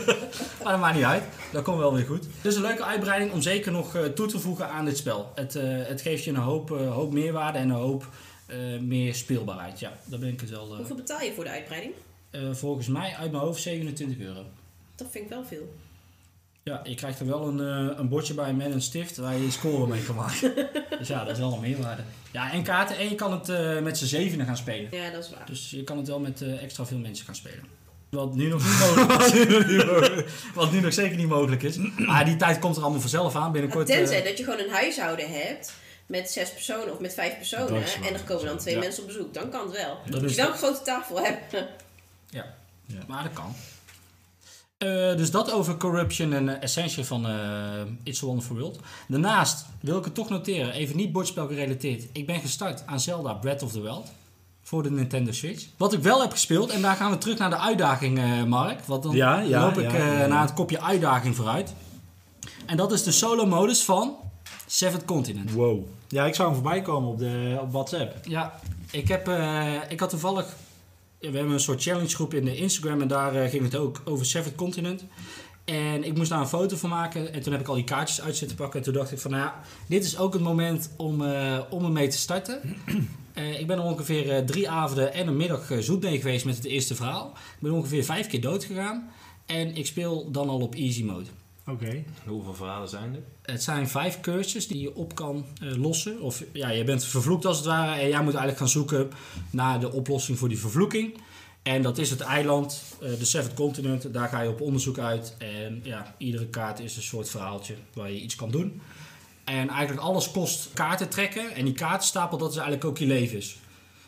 maar dat maakt niet uit. Dat komt wel weer goed. Dus een leuke uitbreiding om zeker nog eh, toe te voegen aan dit spel. Het, eh, het geeft je een hoop, eh, hoop meerwaarde en een hoop eh, meer speelbaarheid. Ja, daar ben ik het wel... eh, Hoeveel betaal je voor de uitbreiding? Eh, volgens mij uit mijn hoofd 27 euro. Dat vind ik wel veel. Ja, je krijgt er wel een, eh, een bordje bij met een stift waar je je score mee kan maken. dus ja, dat is wel een meerwaarde. Ja, en kaarten. En je kan het eh, met z'n zevenen gaan spelen. Ja, dat is waar. Dus je kan het wel met eh, extra veel mensen gaan spelen. Wat nu nog niet mogelijk is. Wat nu nog zeker niet mogelijk is. Maar die tijd komt er allemaal vanzelf aan binnenkort. Tenzij eh, dat je gewoon een huishouden hebt met zes personen of met vijf personen. En er komen dan twee Ja. mensen op bezoek. Dan kan het wel. Dat Als je dan een grote tafel hebt. Maar dat kan. Eh, dus dat over Corruption en Essential van eh It's a Wonderful World. Daarnaast wil ik het toch noteren, even niet bordspel gerelateerd. Ik ben gestart aan Zelda Breath of the Wild voor de Nintendo Switch. Wat ik wel heb gespeeld, en daar gaan we terug naar de uitdaging, Mark. Want dan Ja, ja, loop ik ja, ja, ja. naar het kopje uitdaging vooruit. En dat is de solo-modus van Seventh Continent. Wow. Ja, ik zou hem voorbij komen op, de, op WhatsApp. Ja, ik, heb, ik had toevallig... we hebben een soort challenge groep in de Instagram en daar eh, ging het ook over Seventh Continent. En ik moest daar een foto van maken en toen heb ik al die kaartjes uit zitten pakken. En toen dacht ik van, nou ja, dit is ook het moment om, eh om ermee te starten. Eh, ik ben er ongeveer drie avonden en een middag zoet mee geweest met het eerste verhaal. Ik ben ongeveer vijf keer dood gegaan. En ik speel dan al op easy mode. Oké. Hoeveel verhalen zijn er? Het zijn vijf curses die je op kan eh, lossen. Of ja, je bent vervloekt als het ware. En jij moet eigenlijk gaan zoeken naar de oplossing voor die vervloeking. En dat is het eiland, eh, de Seventh Continent. Daar ga je op onderzoek uit. En ja, iedere kaart is een soort verhaaltje waar je iets kan doen. En eigenlijk alles kost kaarten trekken. En die kaartenstapel, dat is eigenlijk ook je levens.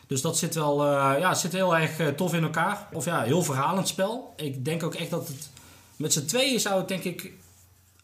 Dus dat zit wel, eh, ja, zit heel erg tof in elkaar. Of ja, heel verhalend spel. Ik denk ook echt dat het... Met z'n tweeën zou het denk ik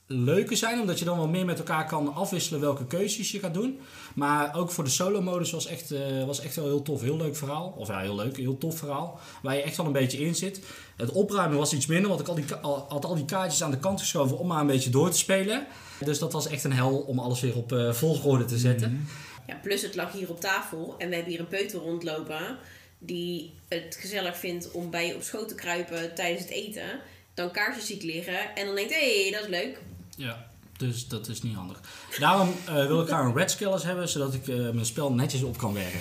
leuker zijn, omdat je dan wel meer met elkaar kan afwisselen welke keuzes je gaat doen. Maar ook voor de solo-modus was echt, eh, was echt wel heel tof. Heel leuk verhaal. Of ja, heel leuk. Heel tof verhaal. Waar je echt wel een beetje in zit. Het opruimen was iets minder, want ik al die, al, had al die kaartjes aan de kant geschoven om maar een beetje door te spelen. Dus dat was echt een hel om alles weer op eh, volgorde te zetten. Ja, plus het lag hier op tafel. En we hebben hier een peuter rondlopen. Die het gezellig vindt om bij je op schoot te kruipen tijdens het eten. Dan kaartjes ziet liggen. En dan denkt, hé, hey, dat is leuk. Ja, dus dat is niet handig. Daarom eh, wil ik graag een red skillers hebben, zodat ik eh, mijn spel netjes op kan werken.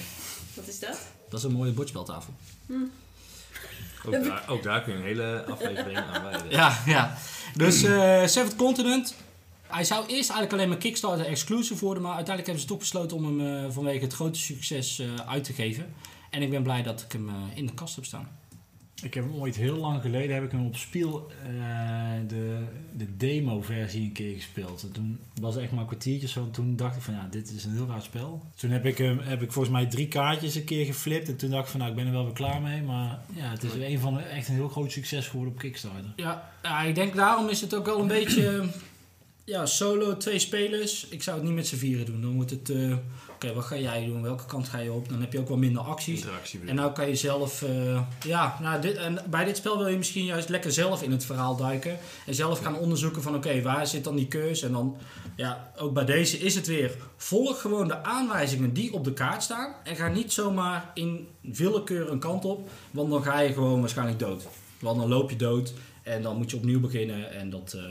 Wat is dat? Dat is een mooie bordspeltafel. Ook daar, ook daar kun je een hele aflevering aan wijden. Ja, ja. Dus eh Seventh Continent. Hij zou eerst eigenlijk alleen maar Kickstarter exclusive worden, maar uiteindelijk hebben ze toch besloten om hem eh, vanwege het grote succes eh, uit te geven. En ik ben blij dat ik hem eh, in de kast heb staan. Ik heb hem ooit heel lang geleden heb ik hem op Spiel eh, de, de demo versie een keer gespeeld. En toen was het echt maar een kwartiertje zo. En toen dacht ik van ja, dit is een heel raar spel. Toen heb ik, hem heb ik volgens mij drie kaartjes een keer geflipt. En toen dacht ik van nou, ik ben er wel weer klaar mee. Maar ja, het is een van de, echt een heel groot succes geworden op Kickstarter. Ja, ja, ik denk daarom is het ook wel een beetje ja, solo, twee spelers. Ik zou het niet met z'n vieren doen. Dan moet het, eh, oké, wat ga jij doen? Welke kant ga je op? Dan heb je ook wel minder acties. En nou kan je zelf, eh, ja, nou, dit, en bij dit spel wil je misschien juist lekker zelf in het verhaal duiken. En zelf gaan onderzoeken van, oké, waar zit dan die keus? En dan, ja, ook bij deze is het weer, volg gewoon de aanwijzingen die op de kaart staan. En ga niet zomaar in willekeur een kant op, want dan ga je gewoon waarschijnlijk dood. Want dan loop je dood en dan moet je opnieuw beginnen en dat... eh,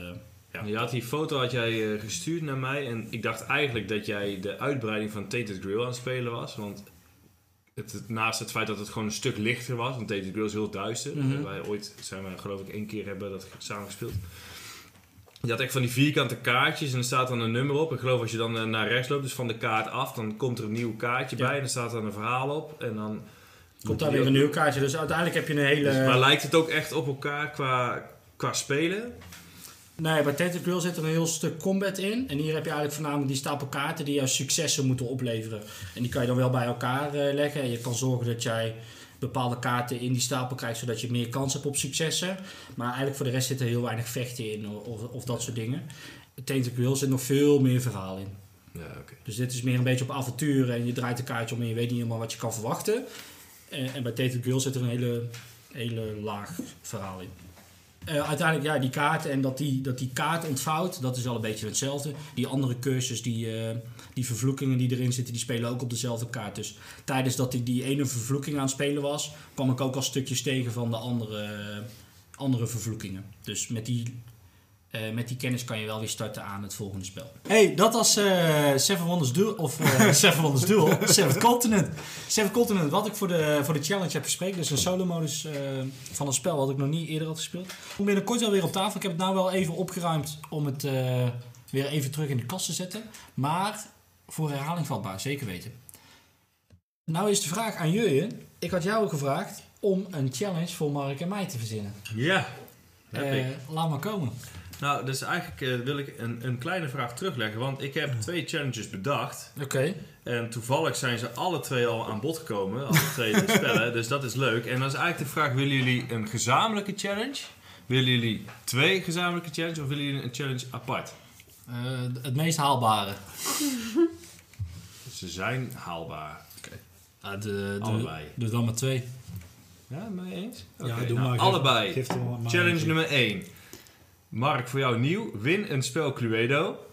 ja. Je had die foto had jij eh, gestuurd naar mij en ik dacht eigenlijk dat jij de uitbreiding van Tated Grill aan het spelen was. Want het, het- naast het feit dat het gewoon een stuk lichter was, want Tated Grill is heel duister. Mhm. Wij ooit zijn we geloof ik één keer hebben dat samen gespeeld. Je had echt van die vierkante kaartjes en er staat dan een nummer op. Ik geloof als je dan eh, naar rechts loopt, dus van de kaart af, dan komt er een nieuw kaartje Ja. bij en er staat dan een verhaal op. En dan Komt daar weer een nieuw kaartje, dus uiteindelijk heb je een hele... Dus, maar lijkt het ook echt op elkaar qua, qua spelen? Nee, bij Grill zit er een heel stuk combat in. En hier heb je eigenlijk voornamelijk die stapel kaarten die jou successen moeten opleveren. En die kan je dan wel bij elkaar eh, leggen. En je kan zorgen dat jij bepaalde kaarten in die stapel krijgt, zodat je meer kans hebt op successen. Maar eigenlijk voor de rest zit er heel weinig vechten in of, of dat soort dingen. Tainted Grill zit nog veel meer verhaal in. Ja, oké. Dus dit is meer een beetje op avontuur en je draait een kaartje om en je weet niet helemaal wat je kan verwachten. En, en bij Tainted Grill zit er een hele, hele laag verhaal in. Eh, uiteindelijk, ja, die kaart en dat die, dat die kaart ontvouwt, dat is wel een beetje hetzelfde. Die andere cursus, die, eh, die vervloekingen die erin zitten, die spelen ook op dezelfde kaart. Dus tijdens dat ik die ene vervloeking aan het spelen was, kwam ik ook al stukjes tegen van de andere, andere vervloekingen. Dus met die eh, met die kennis kan je wel weer starten aan het volgende spel. hey, dat was eh Seven Wonders Duel. Of eh, Seven Wonders Duel. Seven Continent. Seven Continent, wat ik voor de, voor de challenge heb bespreken. Dus een solo-modus eh, van een spel wat ik nog niet eerder had gespeeld. Komt binnenkort wel weer op tafel. Ik heb het nou wel even opgeruimd om het eh, weer even terug in de kast te zetten. Maar voor herhaling vatbaar, zeker weten. Nou is de vraag aan Jurjen. Ik had jou gevraagd om een challenge voor Mark en mij te verzinnen. Ja, heb ik. laat maar komen. Nou, dus eigenlijk eh, wil ik een, een kleine vraag terugleggen. Want ik heb twee challenges bedacht. Oké. En toevallig zijn ze alle twee al aan bod gekomen. Alle twee de spellen. Dus dat is leuk. En dan is eigenlijk de vraag: willen jullie een gezamenlijke challenge? Willen jullie twee gezamenlijke challenges? Of willen jullie een challenge apart? Eh, het meest haalbare. Ze zijn haalbaar. Ah, de, de, Allebei. Doe dan maar twee. Ja, mee eens? Ja, Oké, doe nou, maar. Allebei. Geef maar Challenge nummer 1. Mark, voor jou nieuw. Win een spel Cluedo.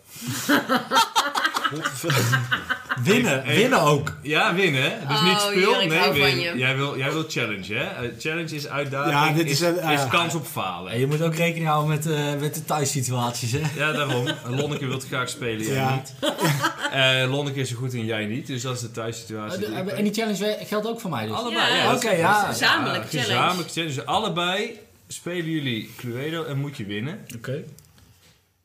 Winnen, Hey. winnen ook. Ja, winnen. Dus Oh, niet speel. Jurk, nee, hou van win. je. Jij wil, jij wil challenge, hè? Eh, challenge is uitdaging. Ja, dit is is, een- is ja. kans op falen. En je moet ook rekening houden met, eh, met de thuissituaties, hè? Ja, daarom. Lonneke wil graag spelen, jij Ja. niet. Eh Lonneke is er goed in, jij niet. Dus dat is de thuissituatie. die ik en die challenge geldt ook voor mij dus. Allebei, Ja, ja. oké, ja. Gezamenlijk challenge. Gezamenlijk challenge. Dus allebei spelen jullie Cluedo en moet je winnen. Oké.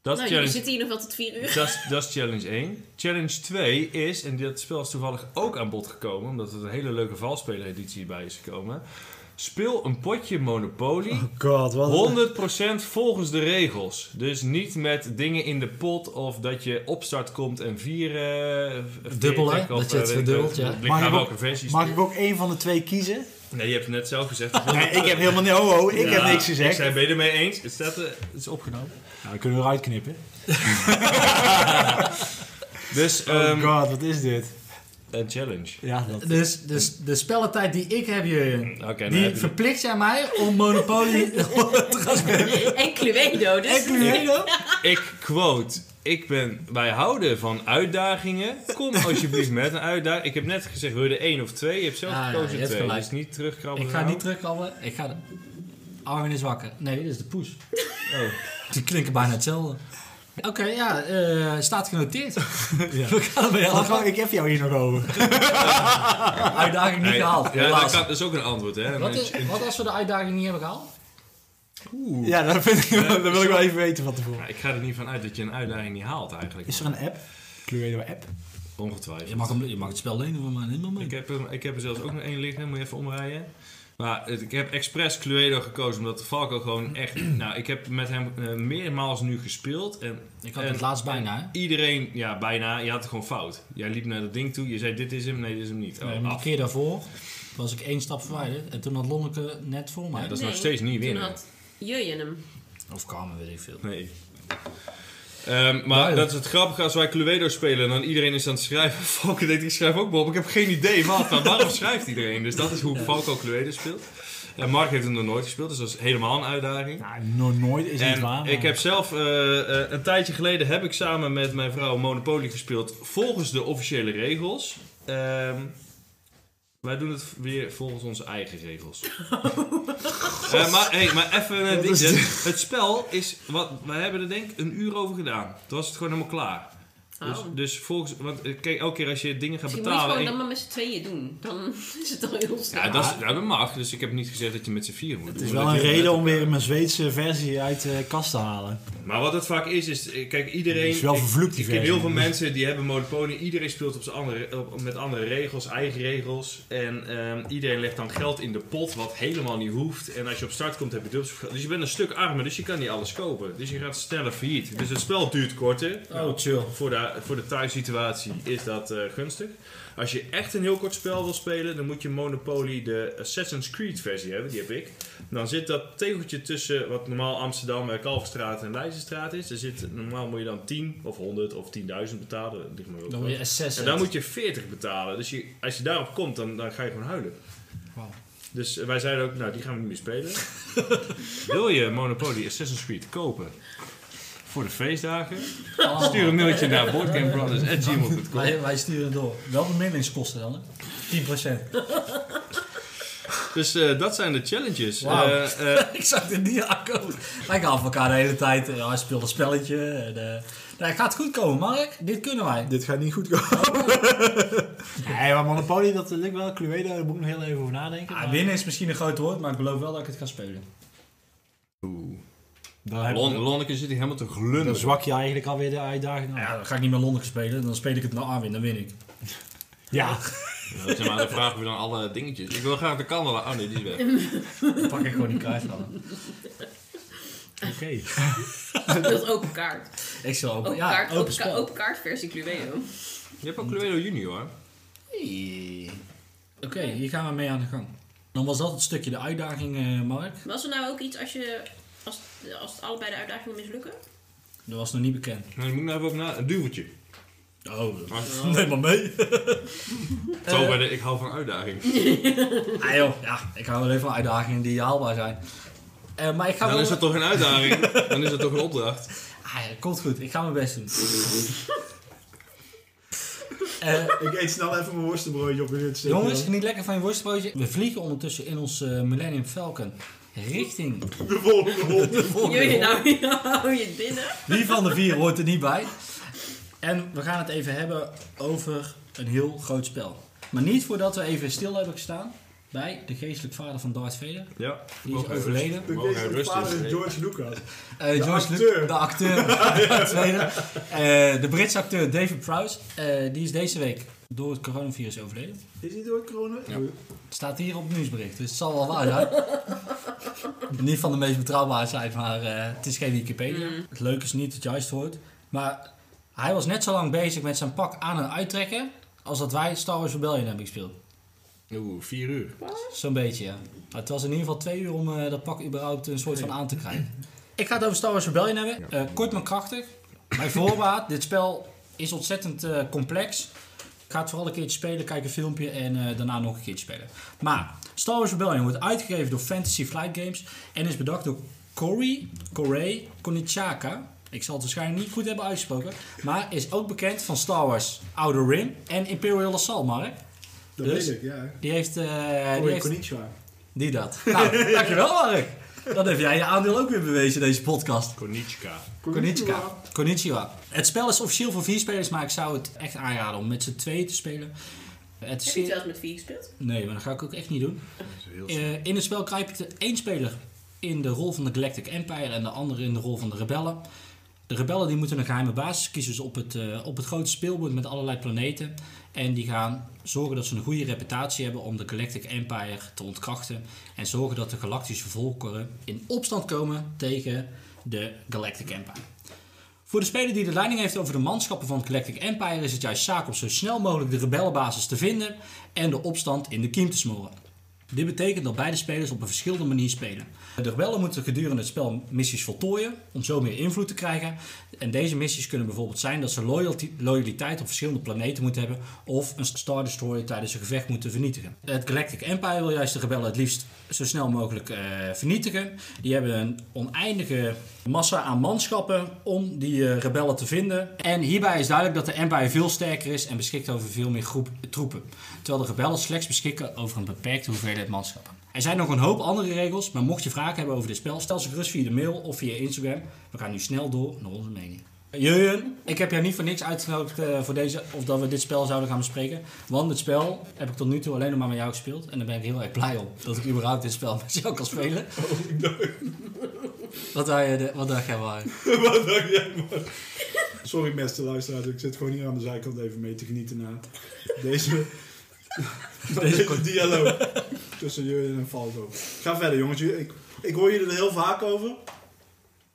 Dat Nou, jullie challenge zitten hier nog wel tot vier uur. Dat is, dat is challenge 1. Challenge 2 is, en dat spel is toevallig ook aan bod gekomen, omdat er een hele leuke valspelereditie bij is gekomen. Speel een potje Monopoly. Oh god, wat 100% volgens de regels. Dus niet met dingen in de pot of dat je opstart komt en vier... eh, Dubbel, hè? 40 of, Dat je het eh, verdubbelt, ja. Mag ik ook-. Mag ik ook één van de twee kiezen? Nee, je hebt het net zelf gezegd. Nee, ik heb helemaal niet. Oh, oh, ik Ja, heb niks Ik gezegd. zei, ben je ermee eens? Het, staat er, het is opgenomen. Nou, dan kunnen we eruit knippen. Dus, Oh ehm, god, wat is dit? een challenge. Ja, dat... Dus, dus de spellentijd die ik heb, nou die heb je- verplicht jij mij om Monopoly te gaan spelen. En Cluedo, dus... En Cluedo? Ik quote. Ik ben, wij houden van uitdagingen. Kom alsjeblieft met een uitdaging. Ik heb net gezegd, wil je er één of twee? Je hebt zelf Ah, ja, gekozen je hebt twee. gelijk. Dus niet terugkrabben. Ik ga niet terugkomen. Ik ga... De... Armin is wakker. Nee, dit is de poes. Oh. Die klinken bijna hetzelfde. Oké, ja, eh, staat genoteerd. Ja. We gaan aan. wacht, ik heb jou hier nog over. Uitdaging niet Nee, gehaald. Ja, dat, helaas. kan, dat is ook een antwoord, hè? Wat, is, wat als we de uitdaging niet hebben gehaald? Oeh. Ja, dat, vind ik, dat wil ik wel even weten van tevoren. Ja, ik ga er niet van uit dat je een uitdaging niet haalt, eigenlijk. Is er een app? Cluedo app? Ongetwijfeld. Je mag, hem, je mag het spel lenen van mij, helemaal mee. Ik heb, er, ik heb er zelfs ook nog één liggen, moet je even omrijden. Maar het- ik heb expres Cluedo gekozen, omdat Falco gewoon echt... Nou, ik heb met hem eh, meermaals nu gespeeld en Ik had En- het laatst bijna, hè? iedereen, ja bijna, je had het gewoon fout. Jij liep naar dat ding toe, je zei dit is hem, nee dit is hem niet. Oh, Nee, maar de af. keer daarvoor was ik één stap verwijderd. En toen had Lonneke net voor mij. Ja, dat is Nee, nog steeds niet Toen winnen. had Jurjen hem. Of Carmen, weet ik veel. Nee. Ehm, maar dat is het grappige als wij Cluedo spelen en dan iedereen is aan het schrijven. Falco denkt, ik schrijf ook Bob. Ik heb geen idee wat, maar waarom schrijft iedereen? Dus dat is hoe Falco Cluedo speelt. En Mark heeft hem nog nooit gespeeld, dus dat is helemaal een uitdaging. Nou, no, nooit is niet En waar. maar- ik heb zelf eh, eh, een tijdje geleden heb ik samen met mijn vrouw Monopoly gespeeld volgens de officiële regels. Ehm, wij doen het weer volgens onze eigen regels. Eh, maar, hey, maar even dit? Het spel is, wat, wij hebben er denk ik een uur over gedaan. Toen was het gewoon helemaal klaar. Dus, Oh. dus volgens, want eh, kijk, elke keer als je dingen gaat Misschien moet je betalen... gewoon en- dan maar met z'n tweeën doen. Dan is het al heel snel. ja, dat, is, dat mag. Dus ik heb niet gezegd dat je met z'n vier moet Het doen. is wel een reden om weer mijn Zweedse versie uit de kast te halen. Maar wat het vaak is, is... eh, Kijk, iedereen... Het is wel ik- vervloekt, die Ik ken versie. heel veel mensen die hebben Monopoly. Iedereen speelt op zijn andere, op- met andere regels, eigen regels. En ehm, iedereen legt dan geld in de pot, wat helemaal niet hoeft. En als je op start komt, heb je dubbel. Dus je bent een stuk armer, dus je kan niet alles kopen. Dus je gaat sneller failliet. Dus het spel duurt korter. Oh, chill. Voor de, voor de thuissituatie is dat eh, gunstig. Als je echt een heel kort spel wil spelen, dan moet je Monopoly de Assassin's Creed versie hebben. Die heb ik. Dan zit dat tegeltje tussen wat normaal Amsterdam, eh, Kalverstraat en Leidsestraat is. Er zit, normaal moet je dan 10 of 100 of 10.000 betalen. Maar Dan moet je assassin. En dan moet je 40 betalen. Dus je, als je daarop komt, dan, dan ga je gewoon huilen. Dus eh, wij zeiden ook, nou die gaan we niet meer spelen. Wil je Monopoly Assassin's Creed kopen voor de feestdagen? Stuur een mailtje naar boardgamebrothers.gmail.com Wij, wij sturen door. Wel bemiddelingskosten dan, hè? 10%. Dus eh, dat zijn de challenges. Eh, eh, ik zag dit niet aankomen. Wij gaan elkaar de hele tijd. Ja, hij speelt een spelletje. En, nou, gaat goed komen, Mark. Dit kunnen wij. Dit gaat niet goed komen. nee, maar Monopoly, dat lukt wel. Cluedo, daar moet ik nog heel even over nadenken. Ja, maar- winnen is misschien een groot woord, maar ik beloof wel dat ik het ga spelen. Oeh. Dan, heb Lon- je- Lonneke zit hier helemaal te dan glunderen. zwak je eigenlijk alweer de uitdaging Nou ja, dan ga ik niet meer Londen spelen. Dan speel ik het nou aan win, dan win ik. Ja. Dat zijn maar de vragen we dan alle dingetjes. Ik wil graag de kandelaar. Oh nee, die is weg. Dan pak ik gewoon die kaart van hem. Oké. Dat is open kaart. Ik zal open, Open, ja, kaart, open open, ka- spel. open kaart versie Cluedo. Je hebt ook Cluedo Junior. Hey. Oké, hier gaan we mee aan de gang. Dan was dat het stukje de uitdaging, eh, Mark. Was er nou ook iets als je... Als, als het allebei de uitdagingen mislukken? Dat was nog niet bekend. Nou, je moet nou even op na. Een duveltje. Oh, Maar- neem maar mee. Zo bij de ik hou van uitdaging. ah joh, ja, ik hou wel even van uitdagingen die haalbaar zijn. Eh, maar ik ga Dan wel... is dat toch een uitdaging? Dan is dat toch een opdracht? Ah, ja, komt goed, ik ga mijn best doen. Eh, Ik eet snel even mijn worstenbroodje op in het stuk. jongens, geniet lekker van je worstbroodje. We vliegen ondertussen in ons eh, Millennium Falcon richting De volgende ronde. de volgende Jullie nou, hou je het binnen? Wie van de vier hoort er niet bij? En we gaan het even hebben over een heel groot spel. Maar niet voordat we even stil hebben gestaan bij de geestelijk vader van Darth Vader. Ja. Die is overleden. De rustig vader is. George Lucas. Eh, George Lu- acteur. de acteur. Darth Vader. Eh, de Britse acteur David Prowse. eh, die is deze week door het coronavirus overleden. Is hij door corona? Ja. Het staat hier op het nieuwsbericht, dus het zal wel waar zijn. niet van de meest betrouwbare zijn, maar eh, het is geen Wikipedia. Het leuke is niet het juist woord. Maar hij was net zo lang bezig met zijn pak aan en uittrekken... als dat wij Star Wars Rebellion hebben gespeeld. Oeh, vier uur. Zo'n beetje, ja. Maar het was in ieder geval twee uur om eh, dat pak überhaupt een soort van aan te krijgen. Ik ga het over Star Wars Rebellion hebben. Eh, kort maar krachtig. Bij voorbaat, dit spel is ontzettend eh, complex. Ga het vooral een keertje spelen, kijk een filmpje en eh, daarna nog een keertje spelen. Maar Star Wars Rebellion wordt uitgegeven door Fantasy Flight Games en is bedacht door Cory, Corey Konichaka. Ik zal het waarschijnlijk niet goed hebben uitgesproken, maar is ook bekend van Star Wars Outer Rim en Imperial Assault, Mark. Dat Dus? weet ik, ja. Die heeft... eh, die Hoi, heeft die dat. Nou, dankjewel Mark. Dan heb jij je aandeel ook weer bewezen in deze podcast. Konichka. Konnichiwa. Konnichiwa. Het spel is officieel voor vier spelers, maar ik zou het echt aanraden om met z'n tweeën te spelen. Het is Heb je het zelfs met vier gespeeld? Nee, maar dat ga ik ook echt niet doen. Eh, in het spel kruipt de één speler in de rol van de Galactic Empire en de andere in de rol van de rebellen. De rebellen die moeten een geheime basis kiezen dus op het, eh, op het grote speelbord met allerlei planeten. En die gaan zorgen dat ze een goede reputatie hebben om de Galactic Empire te ontkrachten. En zorgen dat de galactische volkeren in opstand komen tegen de Galactic Empire. Voor de speler die de leiding heeft over de manschappen van het Galactic Empire is het juist zaak om zo snel mogelijk de rebellenbasis te vinden en de opstand in de kiem te smoren. Dit betekent dat beide spelers op een verschillende manier spelen. De rebellen moeten gedurende het spel missies voltooien om zo meer invloed te krijgen. En deze missies kunnen bijvoorbeeld zijn dat ze loyaliteit op verschillende planeten moeten hebben of een Star Destroyer tijdens een gevecht moeten vernietigen. Het Galactic Empire wil juist de rebellen het liefst zo snel mogelijk eh, vernietigen. Die hebben een oneindige massa aan manschappen om die eh, rebellen te vinden. En hierbij is duidelijk dat de Empire veel sterker is en beschikt over veel meer groep troepen. Terwijl de rebellen slechts beschikken over een beperkte hoeveelheid manschappen. Er zijn nog een hoop andere regels, maar mocht je vragen hebben over dit spel, stel ze gerust via de mail of via Instagram. We gaan nu snel door naar onze mening. Jurjen, ik heb jou niet voor niks uitgenodigd eh, voor deze, of dat we dit spel zouden gaan bespreken. Want het spel heb ik tot nu toe alleen nog maar met jou gespeeld. En daar ben ik heel erg blij om, dat ik überhaupt dit spel met jou kan spelen. Wat dacht je, de- wat dacht jij maar? Wat dacht jij, man? Sorry, beste luisteraars. Ik zit gewoon hier aan de zijkant even mee te genieten naar deze, Deze dialoog tussen jullie en Falco. Ga verder, jongens. Ik, ik hoor jullie er heel vaak over.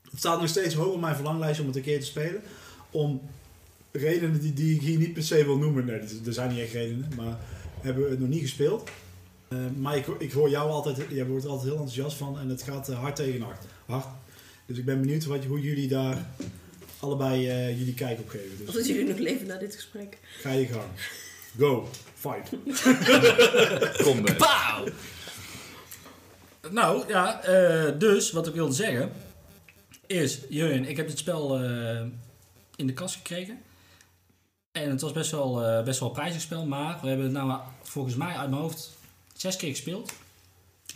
Het staat nog steeds hoog op mijn verlanglijstje om het een keer te spelen. Om redenen die, die ik hier niet per se wil noemen. Nee, er zijn niet echt redenen, maar hebben we het nog niet gespeeld. Eh, maar ik, ik hoor jou altijd, jij wordt er altijd heel enthousiast van en het gaat eh, hard tegen hard. Hard. Dus ik ben benieuwd wat, hoe jullie daar allebei eh, jullie kijk op geven. Of Dus dat jullie nog leven na dit gesprek? ga je gang. Go. Fight. Kom bij. Pauw! Nou, ja, eh, dus wat ik wilde zeggen is, Jurjen, ik heb dit spel eh, in de kast gekregen. En het was best wel, eh, best wel een prijzig spel, maar we hebben het nou volgens mij uit mijn hoofd zes keer gespeeld.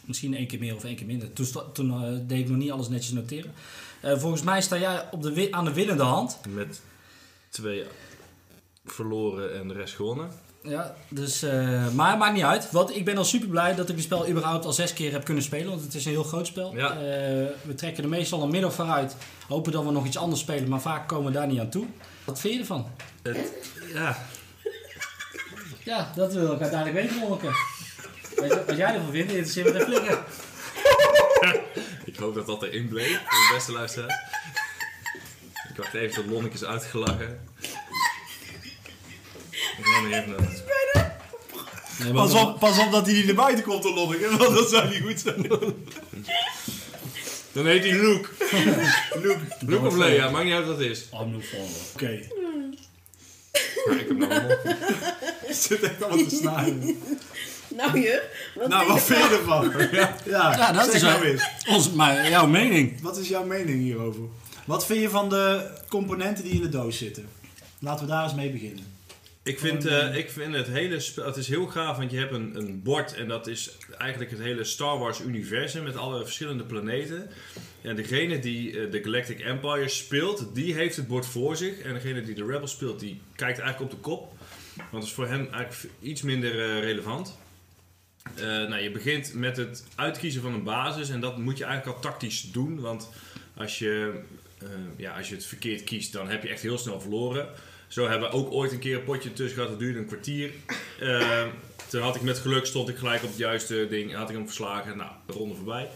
Misschien één keer meer of één keer minder. Toen, toen eh, deed ik nog niet alles netjes noteren. Eh, volgens mij sta jij op de, aan de winnende hand. Met twee verloren en de rest gewonnen. Ja, dus, eh, maar maakt niet uit. Want ik ben al super blij dat ik het spel überhaupt al zes keer heb kunnen spelen. Want het is een heel groot spel. Ja. We trekken er meestal een middag vooruit. Hopen dat we nog iets anders spelen, maar vaak komen we daar niet aan toe. Wat vind je ervan? Het, ja, Ja, dat wil ik uiteindelijk weten, Molke. Wat jij ervan vindt, interesseert me de flikker. ik hoop dat dat erin bleef. voor De beste luisteraar. Ik wacht even tot Lonneke is uitgelachen. Ik neem even een... Nee, maar- Pas op, pas op dat hij niet naar buiten komt, de Lonneke, want dat zou niet goed zijn. Dan heet hij Luke. Luke, Luke of Lea, maakt niet uit wat het is. I'm no follower. Oké, Maar ik heb nog een mop. het zit echt allemaal te snijden. Nou je, wat Nou, wat vind je ervan? Ja, Ja, dat is nou wel- eens. Ons, maar jouw mening? Wat is jouw mening hierover? Wat vind je van de componenten die in de doos zitten? Laten we daar eens mee beginnen. Ik vind, eh, ik vind het hele spel, het is heel gaaf, want je hebt een, een bord en dat is eigenlijk het hele Star Wars universum met alle verschillende planeten. En degene die eh, de Galactic Empire speelt, die heeft het bord voor zich. En degene die de Rebels speelt, die kijkt eigenlijk op de kop. Want dat is voor hem eigenlijk iets minder eh, relevant. Eh, nou, je begint met het uitkiezen van een basis en dat moet je eigenlijk al tactisch doen. Want als je, eh, ja, als je het verkeerd kiest, dan heb je echt heel snel verloren. Zo hebben we ook ooit een keer een potje tussen gehad, dat duurde een kwartier. Eh, toen had ik met geluk, stond ik gelijk op het juiste ding, had ik hem verslagen. Nou, de ronde voorbij.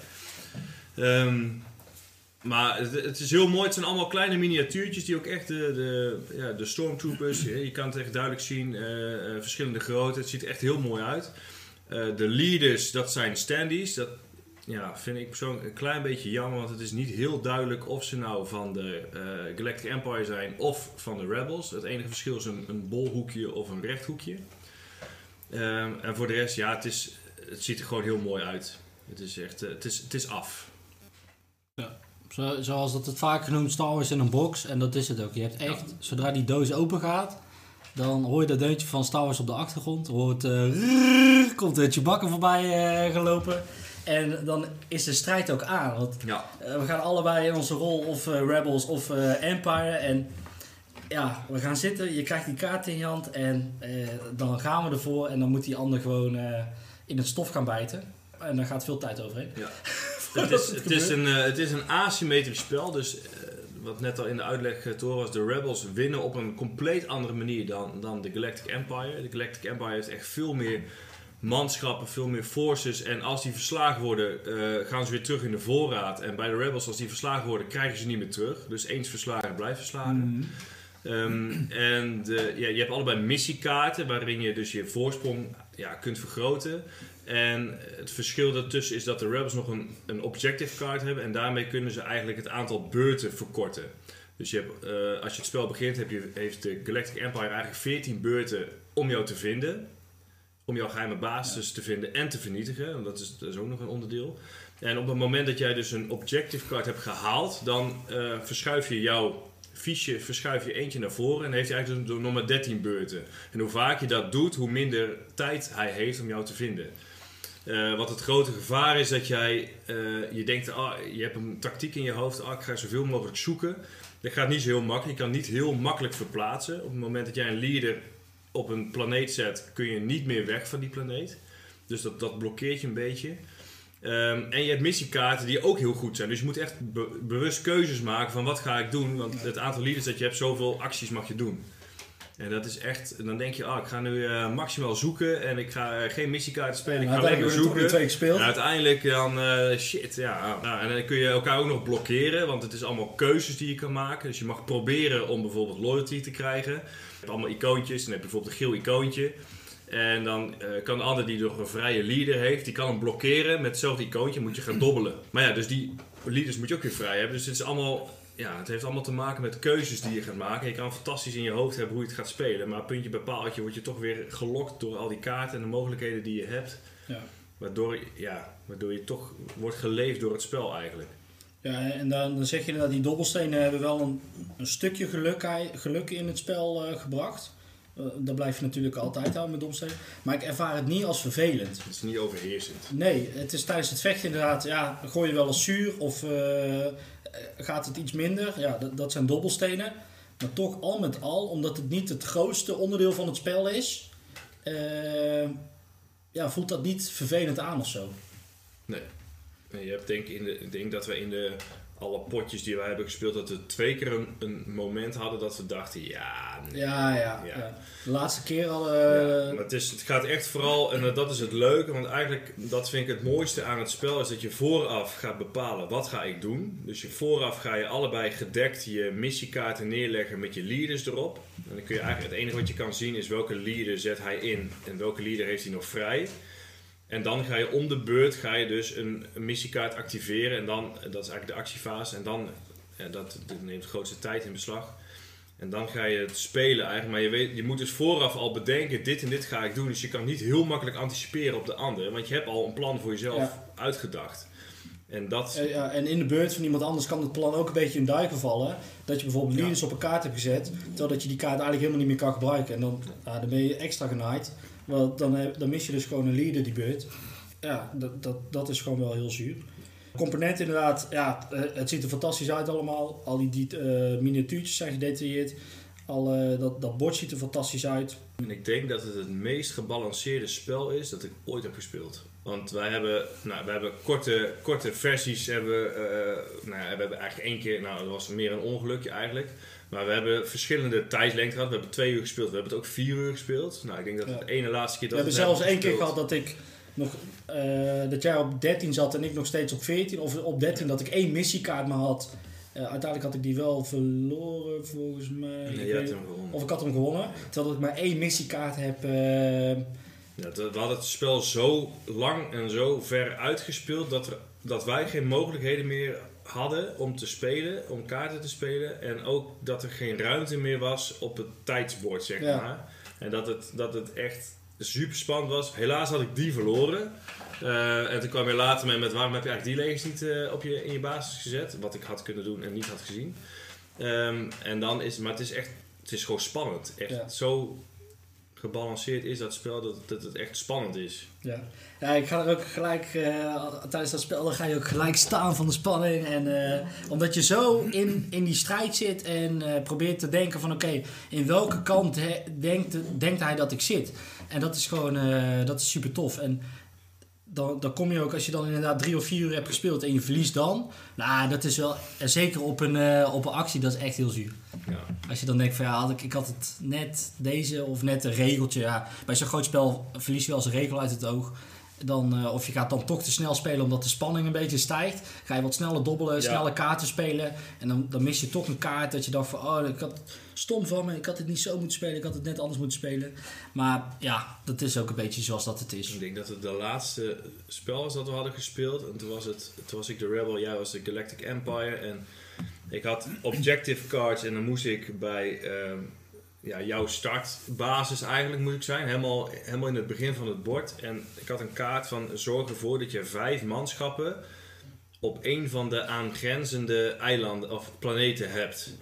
Ehm, maar het, is heel mooi, het zijn allemaal kleine miniatuurtjes die ook echt de, de, ja, de stormtroopers, je kan het echt duidelijk zien, verschillende grootte, het ziet er echt heel mooi uit. Eh, de leaders, dat zijn standees. Dat ja, vind ik persoonlijk een klein beetje jammer, want het is niet heel duidelijk of ze nou van de eh, Galactic Empire zijn of van de Rebels. Het enige verschil is een, een bolhoekje of een rechthoekje. Ehm, en voor de rest, ja, het, is, het ziet er gewoon heel mooi uit. Het is echt, eh, het is, het is af. Zo, zoals dat het vaak genoemd, Star Wars in een box. En dat is het ook. Je hebt echt, zodra die doos open gaat, dan hoor je dat deuntje van Star Wars op de achtergrond. Hoort, eh komt de Chewbacca voorbij eh, gelopen. En dan is de strijd ook aan. Want Ja, eh, we gaan allebei in onze rol of Rebels of Empire. En ja, we gaan zitten. Je krijgt die kaart in je hand. En eh, dan gaan we ervoor. En dan moet die ander gewoon eh, in het stof gaan bijten. En daar gaat veel tijd overheen. het is, het, is een, het is een asymmetrisch spel. Dus wat net al in de uitleg eh, te horen was, de Rebels winnen op een compleet andere manier dan, dan de Galactic Empire. De Galactic Empire heeft echt veel meer manschappen, veel meer forces. En als die verslagen worden, eh, gaan ze weer terug in de voorraad. En bij de Rebels, als die verslagen worden, krijgen ze niet meer terug. Dus eens verslagen, blijft verslagen. Ehm, en de, ja, je hebt allebei missiekaarten waarin je dus je voorsprong ja, kunt vergroten. En het verschil daartussen is dat de Rebels nog een, een objective card hebben. En daarmee kunnen ze eigenlijk het aantal beurten verkorten. Dus je hebt, eh, als je het spel begint, heb je, heeft de Galactic Empire eigenlijk 14 beurten om jou te vinden. Om jouw geheime basis te vinden en te vernietigen. En dat is, dat is ook nog een onderdeel. En op het moment dat jij dus een objective card hebt gehaald, dan eh, verschuif je jouw fiche verschuif je eentje naar voren. En heeft hij eigenlijk nog maar 13 beurten. En hoe vaak je dat doet, hoe minder tijd hij heeft om jou te vinden. Eh, wat het grote gevaar is dat jij, eh, je denkt, ah, je hebt een tactiek in je hoofd, ah, ik ga zoveel mogelijk zoeken. Dat gaat niet zo heel makkelijk, je kan niet heel makkelijk verplaatsen. Op het moment dat jij een leader op een planeet zet, kun je niet meer weg van die planeet. Dus dat, dat blokkeert je een beetje. Ehm, en je hebt missiekaarten die ook heel goed zijn. Dus je moet echt be- bewust keuzes maken van wat ga ik doen. Want het aantal leaders dat je hebt, zoveel acties mag je doen. En dat is echt, dan denk je, ah, ik ga nu eh, maximaal zoeken en ik ga eh, geen missiekaarten spelen, ik ga maar zoeken. gespeeld. En uiteindelijk dan, eh, shit, ja. Nou, en dan kun je elkaar ook nog blokkeren, want het is allemaal keuzes die je kan maken. Dus je mag proberen om bijvoorbeeld loyalty te krijgen. Je hebt allemaal icoontjes, dan heb je bijvoorbeeld een geel icoontje. En dan kan de ander die nog een vrije leader heeft, die kan hem blokkeren met hetzelfde icoontje, moet je gaan dobbelen. Maar ja, dus die leaders moet je ook weer vrij hebben. Dus het is allemaal, ja, het heeft allemaal te maken met keuzes die je gaat maken. Je kan fantastisch in je hoofd hebben hoe je het gaat spelen, maar puntje bij paaltje word je toch weer gelokt door al die kaarten en de mogelijkheden die je hebt. Ja. Waardoor, ja, waardoor je toch wordt geleefd door het spel eigenlijk. Ja, en dan, dan zeg je dat die dobbelstenen hebben wel een, een stukje geluk, geluk in het spel eh, gebracht. Eh, dat blijf je natuurlijk altijd houden met domstenen. Maar ik ervaar het niet als vervelend. Het is niet overheersend. Nee, het is tijdens het vechten inderdaad, ja, gooi je wel eens zuur of eh, gaat het iets minder. Ja, dat, dat zijn dobbelstenen. Maar toch al met al, omdat het niet het grootste onderdeel van het spel is, eh, ja, voelt dat niet vervelend aan of zo. Nee. Je hebt denk in de, ik denk dat we in de alle potjes die wij hebben gespeeld, dat we twee keer een, een moment hadden dat we dachten, ja, nee. Ja, ja. Ja. ja. De laatste keer al. eh, Ja, maar het, is, het gaat echt vooral, en dat is het leuke, want eigenlijk, dat vind ik het mooiste aan het spel, is dat je vooraf gaat bepalen, wat ga ik doen? Dus je vooraf ga je allebei gedekt je missiekaarten neerleggen met je leaders erop. En dan kun je eigenlijk, het enige wat je kan zien is welke leader zet hij in en welke leader heeft hij nog vrij. En dan ga je om de beurt ga je dus een, een missiekaart activeren. En dan, dat is eigenlijk de actiefase. En dan, dat, dat neemt de grootste tijd in beslag. En dan ga je het spelen eigenlijk. Maar je, weet, je moet dus vooraf al bedenken, dit en dit ga ik doen. Dus je kan niet heel makkelijk anticiperen op de ander. Want je hebt al een plan voor jezelf Ja. uitgedacht. En dat... ja, en in de beurt van iemand anders kan het plan ook een beetje in duiken vallen. Dat je bijvoorbeeld Ja. leaders op een kaart hebt gezet, terwijl dat je die kaart eigenlijk helemaal niet meer kan gebruiken. En dan, dan ben je extra genaaid. Want dan, heb- dan mis je dus gewoon een leader die beurt. Ja, dat, dat, dat is gewoon wel heel zuur. Componenten inderdaad, ja, eh, het ziet er fantastisch uit allemaal. Al die, die eh, miniatuurtjes zijn gedetailleerd. Al, eh, dat, dat bord ziet er fantastisch uit. En ik denk dat het het meest gebalanceerde spel is dat ik ooit heb gespeeld. Want wij hebben, nou, wij hebben korte, korte versies. Hebben, eh, nou, ja, we hebben eigenlijk één keer, nou dat was meer een ongelukje eigenlijk. Maar we hebben verschillende tijdslengten gehad. We hebben twee uur gespeeld, we hebben het ook vier uur gespeeld. Nou, ik denk dat Ja. het ene laatste keer We dat hebben we het zelfs één keer gehad dat ik nog, eh, dat jij op 13 zat en ik nog steeds op 14. Of op 13 dat ik één missiekaart maar had. Eh, uiteindelijk had ik die wel verloren volgens mij. Nee, je hem gewonnen. of ik had hem gewonnen. Terwijl ik maar één missiekaart heb. eh, Ja, we hadden het spel zo lang en zo ver uitgespeeld dat, er, dat wij geen mogelijkheden meer hadden om te spelen, om kaarten te spelen. En ook dat er geen ruimte meer was op het tijdsbord, zeg Ja. maar. En dat het, dat het echt super spannend was. Helaas had ik die verloren. Eh, en toen kwam je later mee met waarom heb je eigenlijk die legers niet eh, op je, in je basis gezet. Wat ik had kunnen doen en niet had gezien. Ehm, en dan is, maar het is echt, het is gewoon spannend. Echt Ja. zo gebalanceerd is dat spel dat, dat het echt spannend is. ja. Ja, ik ga er ook gelijk. eh, tijdens dat spel dan ga je ook gelijk staan van de spanning. En, eh, omdat je zo in, in die strijd zit en eh, probeert te denken: van oké, in welke kant he- denkt, denkt hij dat ik zit? En dat is gewoon eh, dat is super tof. En dan, dan kom je ook, als je dan inderdaad drie of vier uur hebt gespeeld en je verliest dan. Nou, dat is wel, en zeker op een, eh, op een actie, dat is echt heel zuur. Ja. Als je dan denkt van ja, had ik, ik had het net deze of net een regeltje. Ja, bij zo'n groot spel verlies je wel eens een regel uit het oog. Dan, eh, of je gaat dan toch te snel spelen omdat de spanning een beetje stijgt. Ga je wat sneller dobbelen, Ja. snelle kaarten spelen. En dan, dan mis je toch een kaart dat je dacht van oh, ik had stom van me. Ik had het niet zo moeten spelen, ik had het net anders moeten spelen. Maar ja, dat is ook een beetje zoals dat het is. Ik denk dat het de laatste spel was dat we hadden gespeeld. En toen was, het, toen was ik de Rebel, jij was de Galactic Empire. En ik had objective cards en dan moest ik bij ehm, ja, jouw startbasis eigenlijk moet ik zijn. Helemaal, helemaal in het begin van het bord. En ik had een kaart van zorg ervoor dat je vijf manschappen op een van de aangrenzende eilanden of planeten hebt.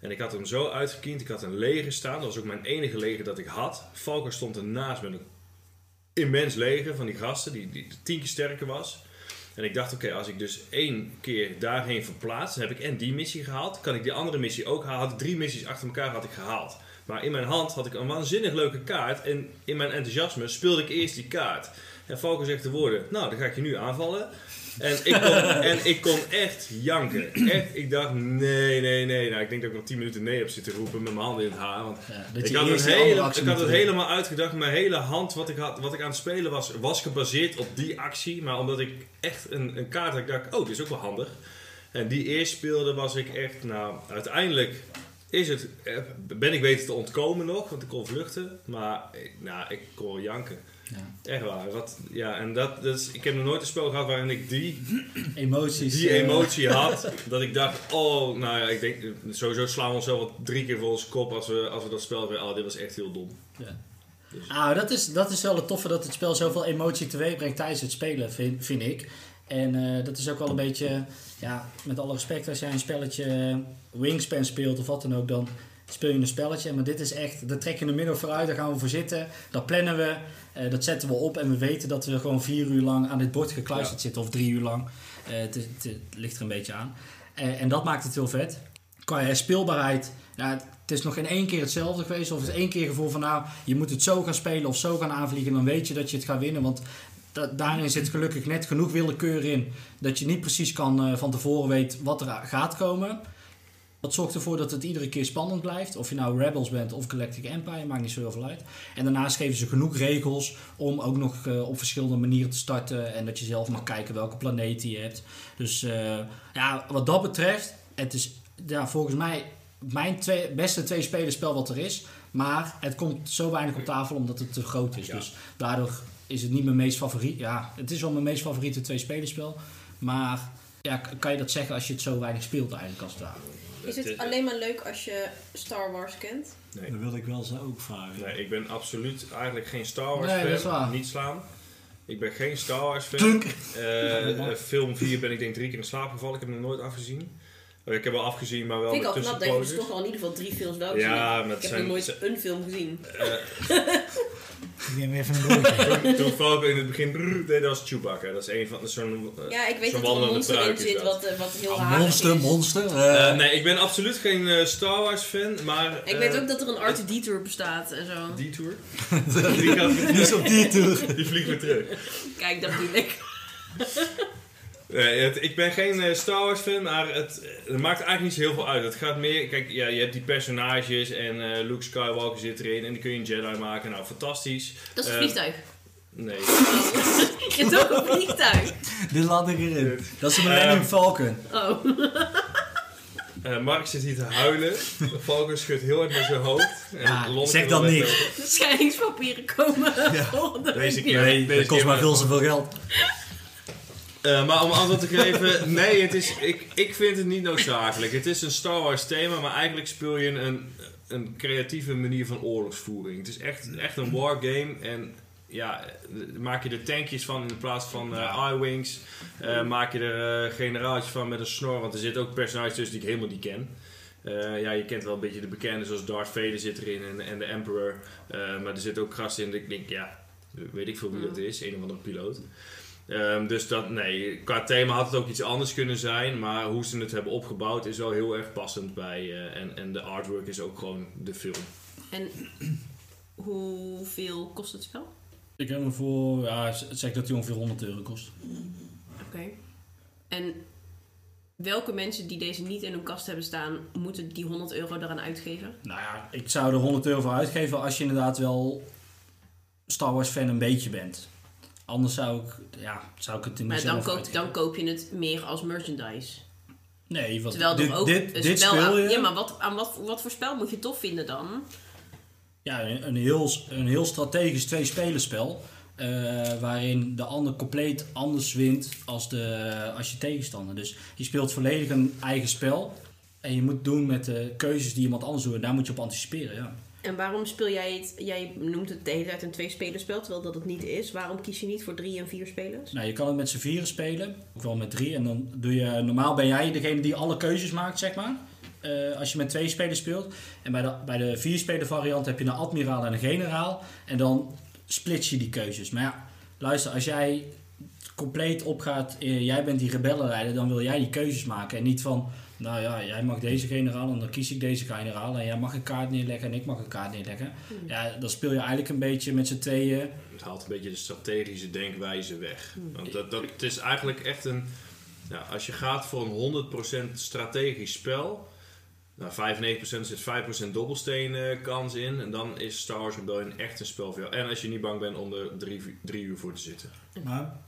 En ik had hem zo uitgekiend. Ik had een leger staan. Dat was ook mijn enige leger dat ik had. Valker stond ernaast met een immens leger van die gasten, die, die tien keer sterker was. En ik dacht, oké, als ik dus één keer daarheen verplaats, dan heb ik en die missie gehaald. Kan ik die andere missie ook halen? Had drie missies achter elkaar had ik gehaald. Maar in mijn hand had ik een waanzinnig leuke kaart. En in mijn enthousiasme speelde ik eerst die kaart. En Falco zegt de woorden, nou, dan ga ik je nu aanvallen. En ik kon, en ik kon echt janken. Echt, ik dacht, nee, nee, nee. Nou, ik denk dat ik nog 10 minuten nee heb zitten roepen met mijn handen in het haar. Want Ja, ik had, het, hele, ik had het helemaal uitgedacht. Mijn hele hand, wat ik, had, wat ik aan het spelen was, was gebaseerd op die actie. Maar omdat ik echt een, een kaart had, ik dacht, oh, dit is ook wel handig. En die eerst speelde, was ik echt, nou, uiteindelijk is het, eh, ben ik weten te ontkomen nog, want ik kon vluchten. Maar, ik, nou, ik kon janken. Ja. Echt waar. Wat, ja, en dat, dat is, ik heb nog nooit een spel gehad waarin ik die Emoties. die eh, emotie had, dat ik dacht, oh, nou ja, ik denk, sowieso slaan we onszelf wel drie keer voor onze kop als we, als we dat spel weer, oh, dit was echt heel dom. Ja. Dus- Ah, dat is, dat is wel het toffe dat het spel zoveel emotie teweeg brengt tijdens het spelen, vind, vind ik. En eh, dat is ook wel een beetje, ja, met alle respect, als jij een spelletje Wingspan speelt of wat dan ook, dan speel je een spelletje. Maar dit is echt, daar trek je in de middag vooruit, daar gaan we voor zitten. Dat plannen we, eh, dat zetten we op. En we weten dat we gewoon vier uur lang aan dit bord gekluisterd Ja. zitten. Of drie uur lang. Eh, het, ligt er een beetje aan. Eh, en dat maakt het heel vet. Qua herspeelbaarheid, ja, het is nog in één keer hetzelfde geweest. Of het is één keer gevoel van, nou, je moet het zo gaan spelen of zo gaan aanvliegen. Dan weet je dat je het gaat winnen. Want da- daarin zit gelukkig net genoeg willekeur in. Dat je niet precies kan eh, van tevoren weet wat er gaat komen. Dat zorgt ervoor dat het iedere keer spannend blijft. Of je nou Rebels bent of Galactic Empire, maakt niet zo heel veel uit. En daarnaast geven ze genoeg regels om ook nog eh, op verschillende manieren te starten. En dat je zelf mag kijken welke planeten je hebt. Dus eh, ja, wat dat betreft, het is ja, volgens mij mijn twee, beste twee spelerspel wat er is. Maar het komt zo weinig op tafel omdat het te groot is. Ja. Dus daardoor is het niet mijn meest favoriet. Ja, het is wel mijn meest favoriete twee spelerspel. Maar ja, kan je dat zeggen als je het zo weinig speelt eigenlijk als het ware? Is het alleen maar leuk als je Star Wars kent? Nee. Dat wilde ik wel zo ook vragen. Nee, ik ben absoluut eigenlijk geen Star Wars Nee, fan. dat is waar. Niet slaan. Ik ben geen Star Wars fan. Eh, eh, film 4 ben ik denk drie keer in slaap gevallen. Ik heb hem nog nooit afgezien. Eh, ik heb wel afgezien, maar wel Vind ik al knap dat je dus toch al in ieder geval drie films wel Ja, gezien hebt. Ik heb zijn- nog nooit een film gezien. Ik neem even een broodje. Toen Falco in het begin brrr, deed als Chewbacca. Dat is een van zo'n... eh, Ja, ik weet zo'n dat er een monster in zit dat. wat, eh, wat heel Ah, monster, is. monster. Eh, nee, ik ben absoluut geen Star Wars fan, maar... Ik weet ook dat er een Art Detour bestaat en zo. Die tour? die, gaat weer Die terug. op die tour. die vliegt weer terug. Kijk, dat bedoel ik. Nee, het- ik ben geen eh, Star Wars fan, maar het, eh, het maakt eigenlijk niet zo heel veel uit. Het gaat meer, kijk, ja, je hebt die personages en eh, Luke Skywalker zit erin en die kun je een Jedi maken. Nou, fantastisch. Dat is een Eh, vliegtuig. Nee. Je hebt ook een vliegtuig. dit laat ik erin. Dat is de Millennium Eh, Falcon. Oh. Eh, Mark zit hier te huilen. Falcon schudt heel hard met zijn hoofd. En Ja, Lonneke zeg dan weglopen. De scheidingspapieren komen volgende Deze week. keer. Nee, deze dat kost maar. veel zoveel geld. Eh, maar om antwoord te geven, nee, het is, ik, ik vind het niet noodzakelijk. Het is een Star Wars thema, maar eigenlijk speel je een, een creatieve manier van oorlogsvoering. Het is echt, echt een wargame en ja, maak je er tankjes van in plaats van eh I-wings. Eh, maak je er eh, generaaltjes van met een snor, want er zitten ook personages tussen die ik helemaal niet ken. Ja, je kent wel een beetje de bekende, zoals Darth Vader zit erin en, en de Emperor. Maar er zitten ook gasten in ik denk, ja, weet ik veel wie dat is, een of andere piloot. Ehm, dus dat, nee, qua thema had het ook iets anders kunnen zijn, maar hoe ze het hebben opgebouwd is wel heel erg passend bij. eh, en, en de artwork is ook gewoon de film. En hoeveel kost het spel? Ik heb hem voor, ja, zeg dat hij ongeveer 100 euro kost. Oké. En welke mensen die deze niet in hun kast hebben staan, moeten die 100 euro eraan uitgeven? Nou ja, ik zou er 100 euro voor uitgeven als je inderdaad wel Star Wars fan een beetje bent. Anders zou ik, ja, zou ik het niet Maar dan koop, uitgeven. dan koop je het meer als merchandise. Nee, want Terwijl dit, ook dit, een dit spel speel aan- je... Ja, maar wat, aan wat, wat voor spel moet je tof vinden dan? Ja, een, een heel, een heel strategisch twee-spelerspel. eh, waarin de ander compleet anders wint als, de, als je tegenstander. Dus je speelt volledig een eigen spel. En je moet doen met de keuzes die iemand anders doet. En daar moet je op anticiperen, ja. En waarom speel jij het... Jij noemt het de hele tijd een twee-spelerspel, terwijl dat het niet is. Waarom kies je niet voor drie en vier spelers? Nou, je kan het met z'n vieren spelen. Ook wel met drie. En dan doe je... Normaal ben jij degene die alle keuzes maakt, zeg maar. eh, als je met twee spelers speelt. En bij de, bij de vier-speler variant heb je een admiraal en een generaal. En dan splits je die keuzes. Maar ja, luister, als jij compleet opgaat, eh, jij bent die rebellenleider, dan wil jij die keuzes maken. En niet van, nou ja, jij mag deze generaal en dan kies ik deze generaal. En jij mag een kaart neerleggen en ik mag een kaart neerleggen. Ja, dan speel je eigenlijk een beetje met z'n tweeën. Het haalt een beetje de strategische denkwijze weg. Want dat, dat, het is eigenlijk echt een... Ja, als je gaat voor een 100% strategisch spel... Nou, 95% zit 5% dobbelsteen eh, kans in. En dan is Star Wars Rebellion echt een spel voor jou. En als je niet bang bent om er drie, drie uur voor te zitten. Maar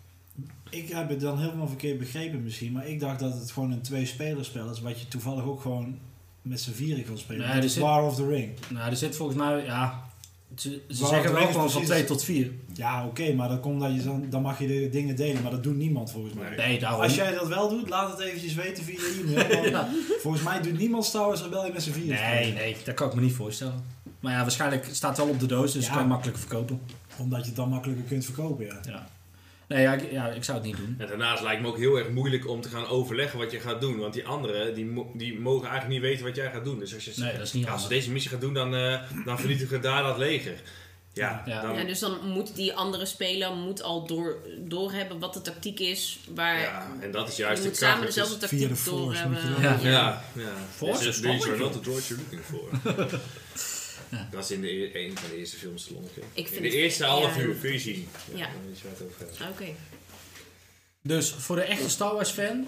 ik heb het dan helemaal verkeerd begrepen misschien. Maar ik dacht dat het gewoon een twee-spelerspel is. Wat je toevallig ook gewoon met z'n vieren kan spelen. Nee, zit- War of the Ring. Nou, er zit volgens mij, ja... Ze, zeggen wel gewoon van precies- 2 tot 4. Ja, oké, maar dan, komt dat je dan, dan mag je de dingen delen. Maar dat doet niemand volgens mij. Nee. Daarom. Als jij dat wel doet, laat het eventjes weten via e-mail. Volgens mij doet niemand Star Wars Rebellion met z'n vieren. Nee, nee, dat kan ik me niet voorstellen. Maar ja, waarschijnlijk staat het wel op de doos, dus Ja. kan je makkelijk verkopen. Omdat je het dan makkelijker kunt verkopen, ja. Ja. Nee, ja, ik, ja, ik zou het niet doen. En daarnaast lijkt me ook heel erg moeilijk om te gaan overleggen wat je gaat doen. Want die anderen, die, mo- die mogen eigenlijk niet weten wat jij gaat doen. Dus als je Nee, dat is niet als je handig. deze missie gaat doen, dan, eh, dan vernietigen we daar dat leger. Ja, Ja. dan, Ja, dus dan moet die andere speler moet al door, doorhebben wat de tactiek is. Waar ja, en dat is je juist moet de samen kracht. dezelfde tactiek de door force moet je hebben. dan- Ja. Ja, ja. Force is not the droids you're looking for. Dat is in de, e- een van de eerste films te lonken. Ik In de het- eerste ja. half uur kun je zien. Ja, Ja. Het. Oké. Dus voor de echte Star Wars fan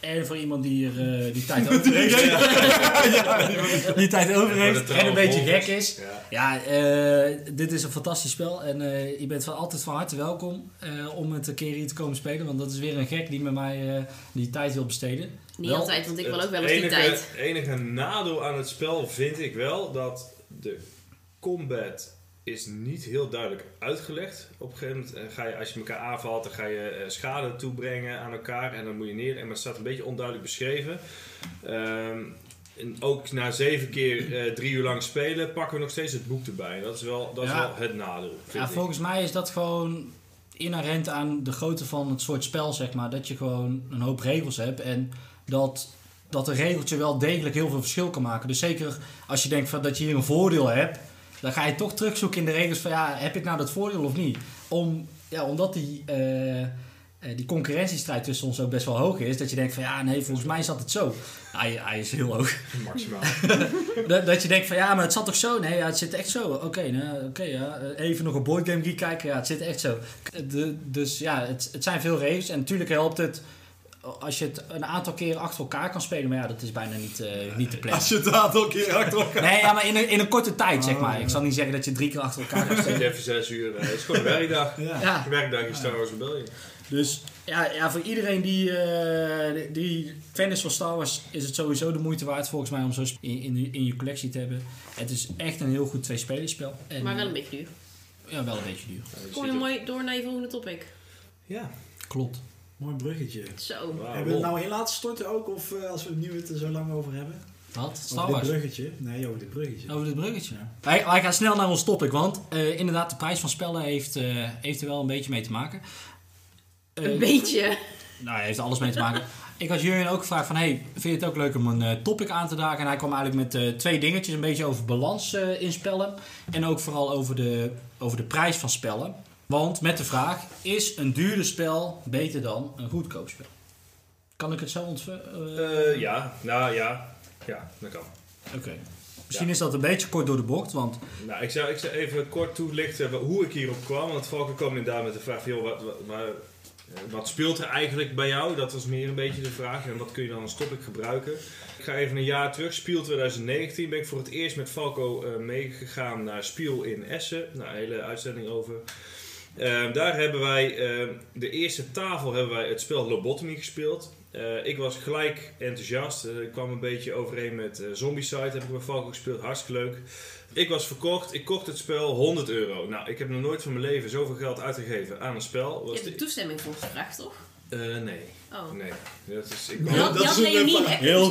en voor iemand die er eh, die tijd over heeft, die tijd over heeft en een beetje gek is. Ja. Ja, eh, dit is een fantastisch spel en eh, je bent van altijd van harte welkom eh, om het een keer hier te komen spelen. Want dat is weer een gek die met mij eh, die tijd wil besteden. Niet Wel, altijd, want ik wil Het ook wel eens die enige, tijd. enige nadeel aan het spel vind ik wel dat de combat is niet heel duidelijk uitgelegd. Op een gegeven moment eh, ga je, als je elkaar aanvalt, dan ga je eh, schade toebrengen aan elkaar en dan moet je neer. En maar het staat een beetje onduidelijk beschreven. Ehm, en ook na zeven keer eh, drie uur lang spelen pakken we nog steeds het boek erbij. Dat is wel, dat is wel het nadeel. Ja, ik. volgens mij is dat gewoon inherent aan de grootte van het soort spel, zeg maar. Dat je gewoon een hoop regels hebt en dat, dat een regeltje wel degelijk heel veel verschil kan maken. Dus zeker als je denkt van dat je hier een voordeel hebt, dan ga je toch terugzoeken in de regels van ja, heb ik nou dat voordeel of niet? Om, ja, omdat die, eh, eh, die concurrentiestrijd tussen ons ook best wel hoog is, dat je denkt van ja, nee, volgens mij zat het zo. Hij, hij is heel hoog. Maximaal. Dat, dat je denkt van ja, maar het zat toch zo? Nee, ja, het zit echt zo. Oké, nou, oké, ja. even nog een boardgame geek kijken. Ja, het zit echt zo. De, dus ja, het, het zijn veel regels. En natuurlijk helpt het als je het een aantal keer achter elkaar kan spelen. Maar ja, dat is bijna niet, eh, niet te plannen. Als je het een aantal keer achter elkaar... Nee, ja, maar in een, in een korte tijd, zeg maar. Oh, Ik zal niet zeggen dat je drie keer achter elkaar kan spelen. is even zes uur. eh, Het is gewoon een werkdag. Ja. Werkdag in Star Wars Rebellion. dus ja, ja, voor iedereen die, eh, die- die fan is van Star Wars, is het sowieso de moeite waard volgens mij om zo in, in, in je collectie te hebben. Het is echt een heel goed tweespelerspel. En, Maar wel een beetje duur. Ja, wel een beetje duur. Kom je mooi door naar je volgende topic. Ja. Klopt. Mooi bruggetje. Zo. Hebben we het nou in laten storten ook? Of eh, als we het nu het er zo lang over hebben? Wat? Star Over dit bruggetje? Nee, over dit bruggetje. Over dit bruggetje. Ja. Wij, wij gaan snel naar ons topic, want eh, inderdaad, de prijs van spellen heeft, eh, heeft er wel een beetje mee te maken. Een beetje. Nou, hij heeft er alles mee te maken. Ik had Jurjen ook gevraagd van, hey, vind je het ook leuk om een eh, topic aan te dragen? En hij kwam eigenlijk met eh, twee dingetjes, een beetje over balans eh, in spellen. En ook vooral over de, over de prijs van spellen. Want met de vraag, is een duurder spel beter dan een goedkoop spel? Kan ik het zo ontvangen? Eh, ja, nou ja. Ja, dat kan. Oké. Misschien Ja. is dat een beetje kort door de bocht, want Nou, ik zou, ik zou even kort toelichten hoe ik hierop kwam. Want Valken kwam inderdaad met de vraag van, joh, wat, eh, wat speelt er eigenlijk bij jou? Dat was meer een beetje de vraag. En wat kun je dan als topic gebruiken? Ik ga even een jaar terug. Spiel 2019 ben ik voor het eerst met Falco eh, meegegaan naar Spiel in Essen. Nou, een hele uitzending over. Eh, daar hebben wij, eh, de eerste tafel hebben wij het spel Lobotomy gespeeld. Eh, ik was gelijk enthousiast. Eh, ik kwam een beetje overeen met eh Zombicide, heb ik bij Falco gespeeld. Hartstikke leuk. Ik was verkocht. Ik kocht het spel 100 euro. Nou, ik heb nog nooit van mijn leven zoveel geld uitgegeven aan een spel. Je Was hebt de- er toestemming voor gevraagd, toch? Eh, nee, Oh. nee. Dat is, ik, Je had, dat je had is een heel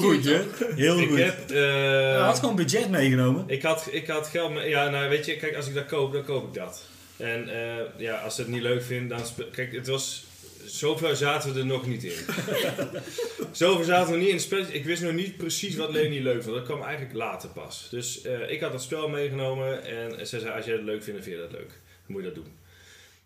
goed, hè? Heel ik goed. heb... eh, Hij had gewoon budget meegenomen. Ik had, ik had geld... mee- Ja, nou weet je, kijk, als ik dat koop, dan koop ik dat. En eh, ja, als ze het niet leuk vinden, dan... Kijk, het was... Zover zaten we er nog niet in. Zover zaten we niet in het spel. Ik wist nog niet precies wat Leonie leuk vond. Dat kwam eigenlijk later pas. Dus eh, ik had het spel meegenomen en ze zei, als jij het leuk vindt, dan vind je dat leuk. Dan moet je dat doen.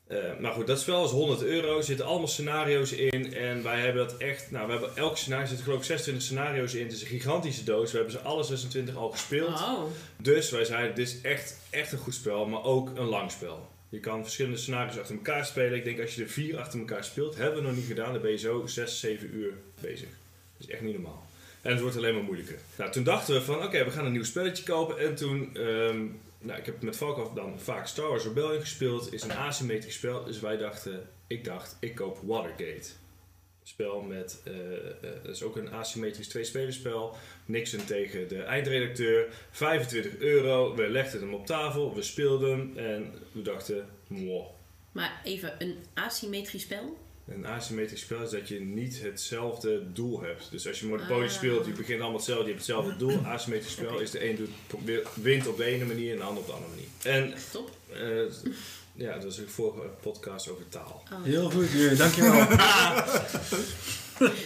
Eh, maar goed, dat spel is 100 euro. Er zitten allemaal scenario's in. En wij hebben dat echt... Nou, we hebben elk scenario... Er zitten geloof ik 26 scenario's in. Het is een gigantische doos. We hebben ze alle 26 al gespeeld. Oh. Dus wij zeiden, dit is echt, echt een goed spel, maar ook een lang spel. Je kan verschillende scenario's achter elkaar spelen. Ik denk als je er vier achter elkaar speelt, hebben we nog niet gedaan, dan ben je zo 6, 7 uur bezig. Dat is echt niet normaal. En het wordt alleen maar moeilijker. Nou, toen dachten we van, oké, we gaan een nieuw spelletje kopen. En toen, ehm, nou, ik heb met Valkov dan vaak Star Wars Rebellion gespeeld. Is een asymmetrisch spel, dus wij dachten, ik dacht, ik koop Watergate. Spel met, eh, dat is ook een asymmetrisch tweespelerspel. Nixon tegen de eindredacteur. 25 euro. We legden hem op tafel. We speelden hem. En we dachten, moh. Maar even, een asymmetrisch spel? Een asymmetrisch spel is dat je niet hetzelfde doel hebt. Dus als je Monopoly Ah. speelt, je begint allemaal hetzelfde, je hebt hetzelfde doel. Asymmetrisch spel is de een doet, wint op de ene manier en de ander op de andere manier. En Top. eh, Ja, dat is een vorige podcast over taal. Heel goed, dankjewel.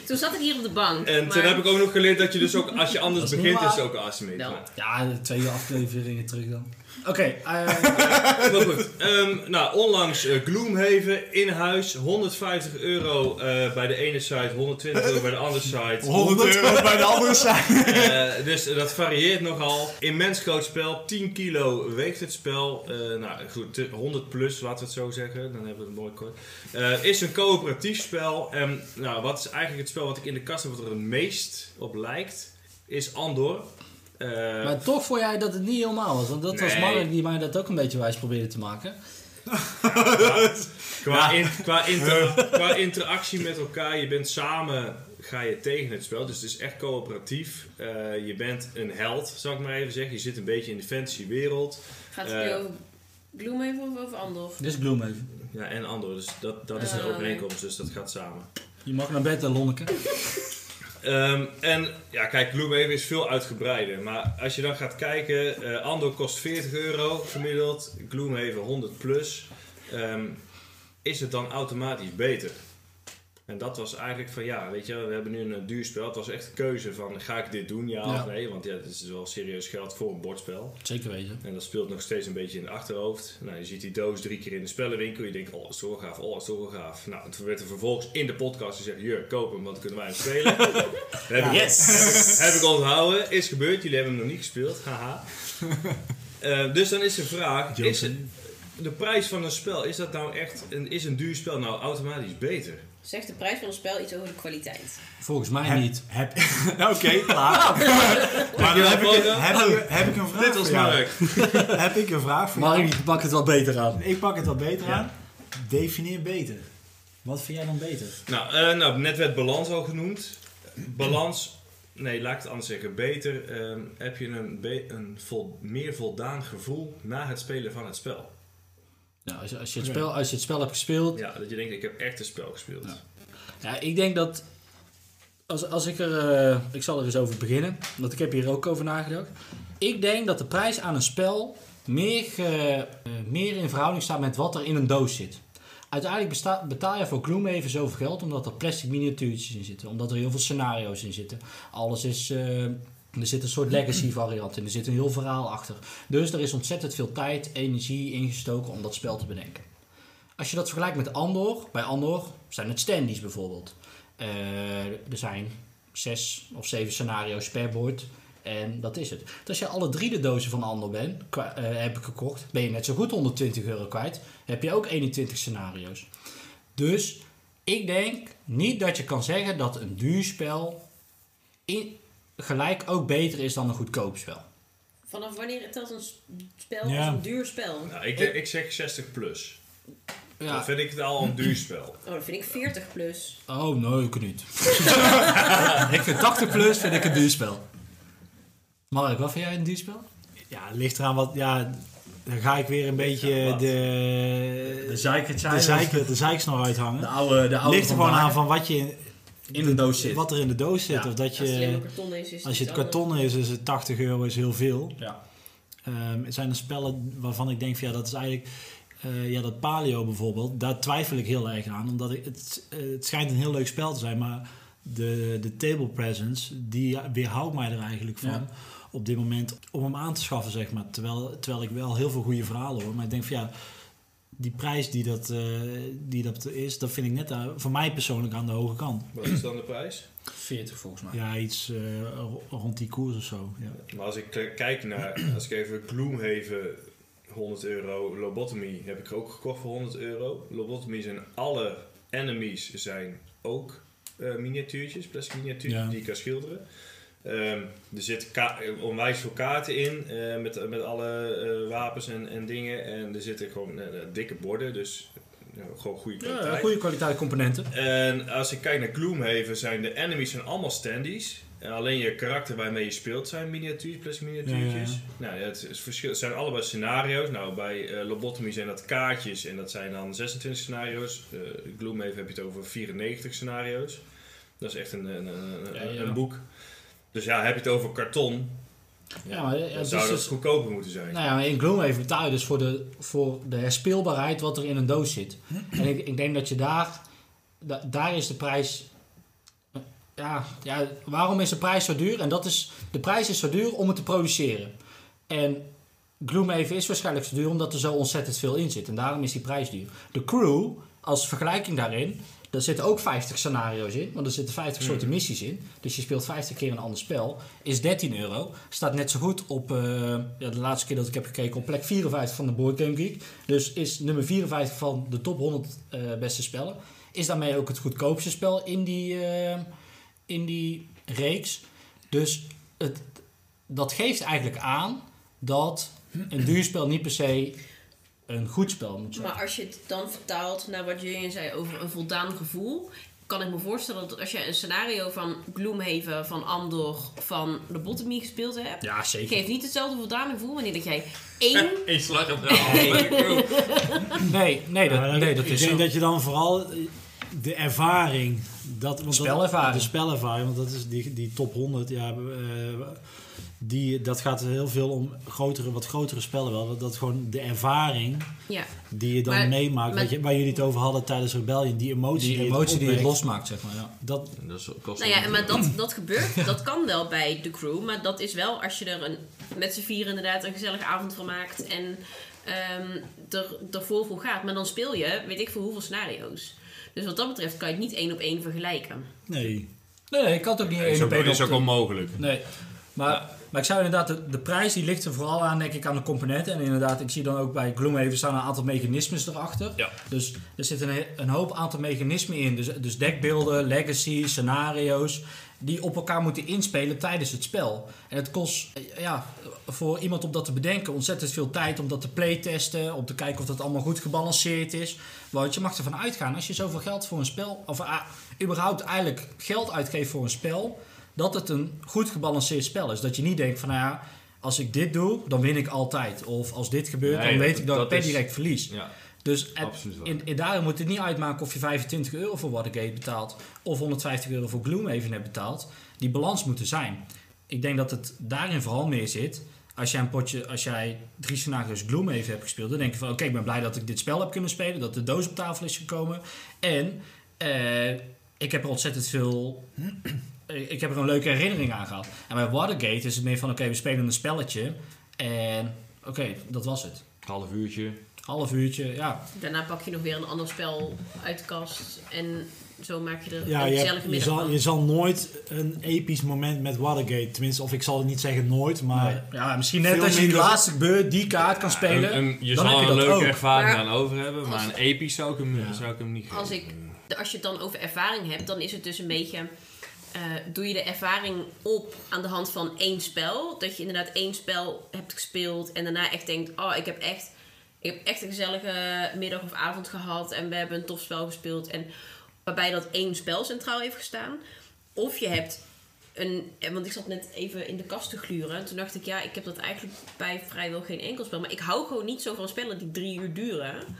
Toen zat ik hier op de bank. En toen heb ik ook nog geleerd dat je dus ook, als je anders begint, is ook asymmetrisch. Ja, twee afleveringen terug dan. Oké, eh, Maar goed, ehm, nou, onlangs eh, Gloomhaven in huis, 150 euro eh, bij de ene site, 120 euro bij de andere site. 100 euro bij de andere. Eh, dus dat varieert nogal. Immens groot spel, 10 kilo weegt het spel. Eh, nou goed, te- 100 plus, laten we het zo zeggen. Dan hebben we het mooi kort. Eh, is een coöperatief spel. En nou, wat is eigenlijk het spel wat ik in de kast heb wat er het meest op lijkt, is Andor. Eh, maar toch vond jij dat het niet helemaal was. Want dat was. Mark die mij dat ook een beetje wijs probeerde te maken. Qua, in- qua, inter- qua interactie met elkaar, je bent samen, ga je tegen het spel. Dus het is echt coöperatief. Eh, je bent een held, zal ik maar even zeggen. Je zit een beetje in de fantasy wereld. Gaat het Eh. over Gloomhaven of over Andor? Dit is Gloomhaven. Ja, en Andor, dus dat, dat is een overeenkomst, dus dat gaat samen. Je mag naar bed, hè, Lonneke. Ehm, en ja, kijk, Gloomhaven is veel uitgebreider. Maar als je dan gaat kijken, eh Andor kost 40 euro gemiddeld, Gloomhaven 100 plus. Ehm, is het dan automatisch beter? En dat was eigenlijk van ja, weet je, we hebben nu een eh, duur spel. Het was echt een keuze van ga ik dit doen, ja, Ja. of nee? Want ja, het is wel serieus geld voor een bordspel. Zeker weten. En dat speelt nog steeds een beetje in het achterhoofd. Nou, je ziet die doos drie keer in de spellenwinkel. Je denkt, oh, is toch gaaf, oh, is toch gaaf. Nou, toen werd er vervolgens in de podcast gezegd, Jur, koop hem, want dan kunnen wij hem spelen. heb, ik, Yes! heb, ik, heb ik onthouden. Is gebeurd, jullie hebben hem nog niet gespeeld. Haha. Eh, dus dan is de vraag, is het, de prijs van een spel, is dat nou echt, een, is een duur spel nou automatisch beter? Zegt de prijs van een spel iets over de kwaliteit? Volgens mij Heb- niet. Heb, Oké, klaar. maar dan heb ik, een- heb, ik, heb ik een vraag Dit was voor jou. Mark. Heb ik een vraag voor jou. Mark, je pakt het wel beter aan. Ik pak het wat beter Ja. aan. Definieer beter. Wat vind jij dan beter? Nou, eh, nou, net werd balans al genoemd. Balans, nee, laat ik het anders zeggen. Beter ehm, heb je een, be- een vol, meer voldaan gevoel na het spelen van het spel. Ja, als, je, als, je het spel, als je het spel hebt gespeeld. Ja, dat je denkt, ik heb echt een spel gespeeld. Ja. Ja, ik denk dat. Als, als ik er. eh, ik zal er eens over beginnen. Want ik heb hier ook over nagedacht. Ik denk dat de prijs aan een spel meer, eh, meer in verhouding staat met wat er in een doos zit. Uiteindelijk besta- betaal je voor Gloomhaven zoveel geld omdat er plastic miniatuurtjes in zitten. Omdat er heel veel scenario's in zitten. Alles is. Er zit een soort legacy variant in. Er zit een heel verhaal achter. Dus er is ontzettend veel tijd, energie ingestoken om dat spel te bedenken. Als je dat vergelijkt met Andor, bij Andor zijn het standees bijvoorbeeld. Eh, er zijn zes of zeven scenario's per bord. En dat is het. Dus als je alle drie de dozen van Andor bent, eh, heb ik gekocht, ben je net zo goed 120 euro kwijt. Heb je ook 21 scenario's. Dus ik denk niet dat je kan zeggen dat een duur spel in, gelijk ook beter is dan een goedkoop spel. Vanaf wanneer telt een spel Ja. als een duur spel? Nou, ik, ik zeg 60 plus. Dan Ja. vind ik het al een duur spel. Oh, dan vind ik 40 plus. Oh, nee, ik niet. ik vind 80 plus vind ik een duurspel. Mark, wat vind jij een duurspel? Ja, ligt eraan wat... Ja, dan ga ik weer een beetje de... De zeikert de, zeik, de zeiksnor uithangen. De oude, de oude ligt er van gewoon aan van wat je in, de doos zit. wat er in de doos zit. Ja. Of dat Als het alleen maar je, karton is, is als je het karton is, is het 80 euro is heel veel. Ja. Ehm, het zijn er spellen waarvan ik denk van ja, dat is eigenlijk... eh, ja, dat paleo bijvoorbeeld, daar twijfel ik heel erg aan. Omdat ik, het, het schijnt een heel leuk spel te zijn, maar de, de table presence, die weerhoudt mij er eigenlijk van. Ja. Op dit moment om hem aan te schaffen, zeg maar. Terwijl, terwijl ik wel heel veel goede verhalen hoor. Maar ik denk van ja, die prijs die dat, eh, die dat is, dat vind ik net aan- voor mij persoonlijk aan de hoge kant. Wat is dan de prijs? 40 volgens mij. Ja, iets eh, ro- rond die koers of zo. Ja. Maar als ik kijk naar, als ik even Gloomhaven 100 euro, Lobotomy heb ik ook gekocht voor 100 euro. Lobotomy zijn alle enemies zijn ook eh, miniatuurtjes, plastic miniatuurtjes Ja. die je kan schilderen. Ehm, er eh, onwijs veel kaarten in eh, met, met alle eh, wapens en, en dingen. En er zitten gewoon eh, dikke borden, dus gewoon goede kwaliteit. Ja, goede kwaliteit componenten. En als ik kijk naar Gloomhaven, zijn de enemies zijn allemaal standees. En alleen je karakter waarmee je speelt zijn miniatuurs, plastic miniatuurtjes. Ja, Nou, het, is verschil, het zijn allebei scenario's. Nou, bij Lobotomy zijn dat kaartjes en dat zijn dan 26 scenario's. Eh Gloomhaven heb je het over 94 scenario's. Dat is echt een, een, een, een boek. Dus ja, heb je het over karton. Ja, maar ja, Dan dus, dat dus- goedkoper moeten zijn. nou ja, in Gloomhaven betaal je dus voor de, voor de herspeelbaarheid wat er in een doos zit. En ik, ik denk dat je daar, da- daar is de prijs... Ja, ja, waarom is de prijs zo duur? En dat is, de prijs is zo duur om het te produceren. En Gloomhaven is waarschijnlijk zo duur omdat er zo ontzettend veel in zit. En daarom is die prijs duur. De crew, als vergelijking daarin, daar zitten ook 50 scenario's in. Want er zitten 50 Hmm. soorten missies in. Dus je speelt 50 keer een ander spel. Is 13 euro. Staat net zo goed op, eh, ja, de laatste keer dat ik heb gekeken, op plek 54 van de Board Game Geek. Dus is nummer 54 van de top 100 eh, beste spellen. Is daarmee ook het goedkoopste spel in die, eh, in die reeks. Dus het, dat geeft eigenlijk aan dat een duur spel niet per se een goed spel moet zijn. Maar als je het dan vertaalt naar wat Julian zei over een voldaan gevoel, kan ik me voorstellen dat als je een scenario van Gloomhaven, van Andor, van de Bottomie gespeeld hebt, Ja, zeker. geeft niet hetzelfde voldaan gevoel wanneer dat jij één Eén slag op de Nee, nee, dat, nee, dat ik is denk zo. dat je dan vooral de ervaring... Dat, want dat- Spelervaring. de spelervaring, want dat is die, die top 100. Ja, eh, die, dat gaat heel veel om grotere, wat grotere spellen wel. Dat gewoon de ervaring Ja, die je dan Maar- meemaakt, maar- je, waar jullie het over hadden tijdens Rebellion. Die emotie Die die, emotie die het losmaakt, zeg maar. Ja. Dat, Dat is- kost nou ja, maar dat, dat gebeurt, dat kan wel bij de crew, maar dat is wel als je er een, met z'n vier inderdaad een gezellige avond van maakt en ehm, er, er vol voor gaat. Maar dan speel je, weet ik veel hoeveel scenario's. Dus wat dat betreft kan je het niet één op één vergelijken. nee. Nee, ik kan het ook niet is één ook, op één is ook onmogelijk. Nee, maar, maar ik zou inderdaad, de, de prijs die ligt er vooral aan, denk ik, aan de componenten. En inderdaad, ik zie dan ook bij Gloomhaven staan een aantal mechanismes erachter. Ja. Dus er zitten een, een hoop aantal mechanismen in. Dus, dus dekbeelden, legacy, scenario's, die op elkaar moeten inspelen tijdens het spel. En het kost, ja, voor iemand om dat te bedenken, ontzettend veel tijd om dat te playtesten, om te kijken of dat allemaal goed gebalanceerd is. Want je mag ervan uitgaan, als je zoveel geld voor een spel, of ah, überhaupt eigenlijk geld uitgeeft voor een spel, dat het een goed gebalanceerd spel is. Dat je niet denkt van, nou ja, als ik dit doe, dan win ik altijd. Of als dit gebeurt, Nee, dan weet dat- ik dat, ik per direct verlies. Ja, Dus het, absoluut waar. in, in, daarom moet het niet uitmaken of je 25 euro voor Watergate betaalt of 150 euro voor Gloomhaven hebt betaald. Die balans moet er zijn. Ik denk dat het daarin vooral meer zit. Als jij een potje, als jij drie scenario's Gloomhaven hebt gespeeld, dan denk je van oké, ik ben blij dat ik dit spel heb kunnen spelen, dat de doos op tafel is gekomen. En eh, ik heb er ontzettend veel. Eh, ik heb er een leuke herinnering aan gehad. En bij Watergate is het meer van oké, we spelen een spelletje. En oké, dat was het. half uurtje. Half uurtje, ja. Daarna pak je nog weer een ander spel uit de kast en zo maak je er Ja, een je, gezellige je, middag zal, van. je zal nooit een episch moment met Watergate, tenminste, of ik zal het niet zeggen nooit, maar Ja, misschien net als je die minder- laatste beurt die kaart kan spelen. Een, een- je dan zal heb je een dat leuke ook. ervaring Maar aan over hebben, maar een episch zou ik hem, zou ik hem niet geven. Als, ik, als je het dan over ervaring hebt, dan is het dus een beetje... eh, doe je de ervaring op aan de hand van één spel. Dat je inderdaad één spel hebt gespeeld en daarna echt denkt... Oh, ik heb echt, ik heb echt een gezellige middag of avond gehad en we hebben een tof spel gespeeld. En waarbij dat één spel centraal heeft gestaan. Of je hebt een... eh, Want ik zat net even in de kast te gluren. En toen dacht ik, ja, ik heb dat eigenlijk bij vrijwel geen enkel spel. Maar ik hou gewoon niet zo van spellen die drie uur duren.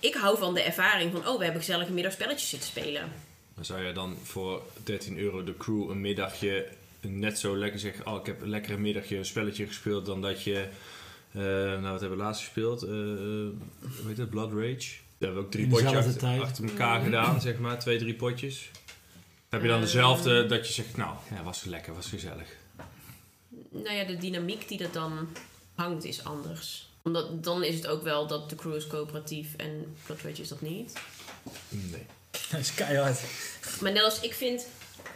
Ik hou van de ervaring van, oh, we hebben gezellige middagspelletjes zitten spelen. Maar zou je dan voor 13 euro de crew een middagje net zo lekker zeggen... Oh, ik heb een lekkere middagje een spelletje gespeeld dan dat je... eh, nou, wat hebben we laatst gespeeld? Eh, eh, hoe heet het? Blood Rage. Daar hebben we ook drie potjes achter, tijd. achter elkaar gedaan, zeg maar. Twee, drie potjes. Heb je dan dezelfde dat je zegt... Nou, ja, was lekker, was gezellig. Nou ja, de dynamiek die dat dan hangt is anders. Omdat dan is het ook wel dat de crew is coöperatief en Blood Rage is dat niet. Nee. Dat is keihard. Maar net als ik vind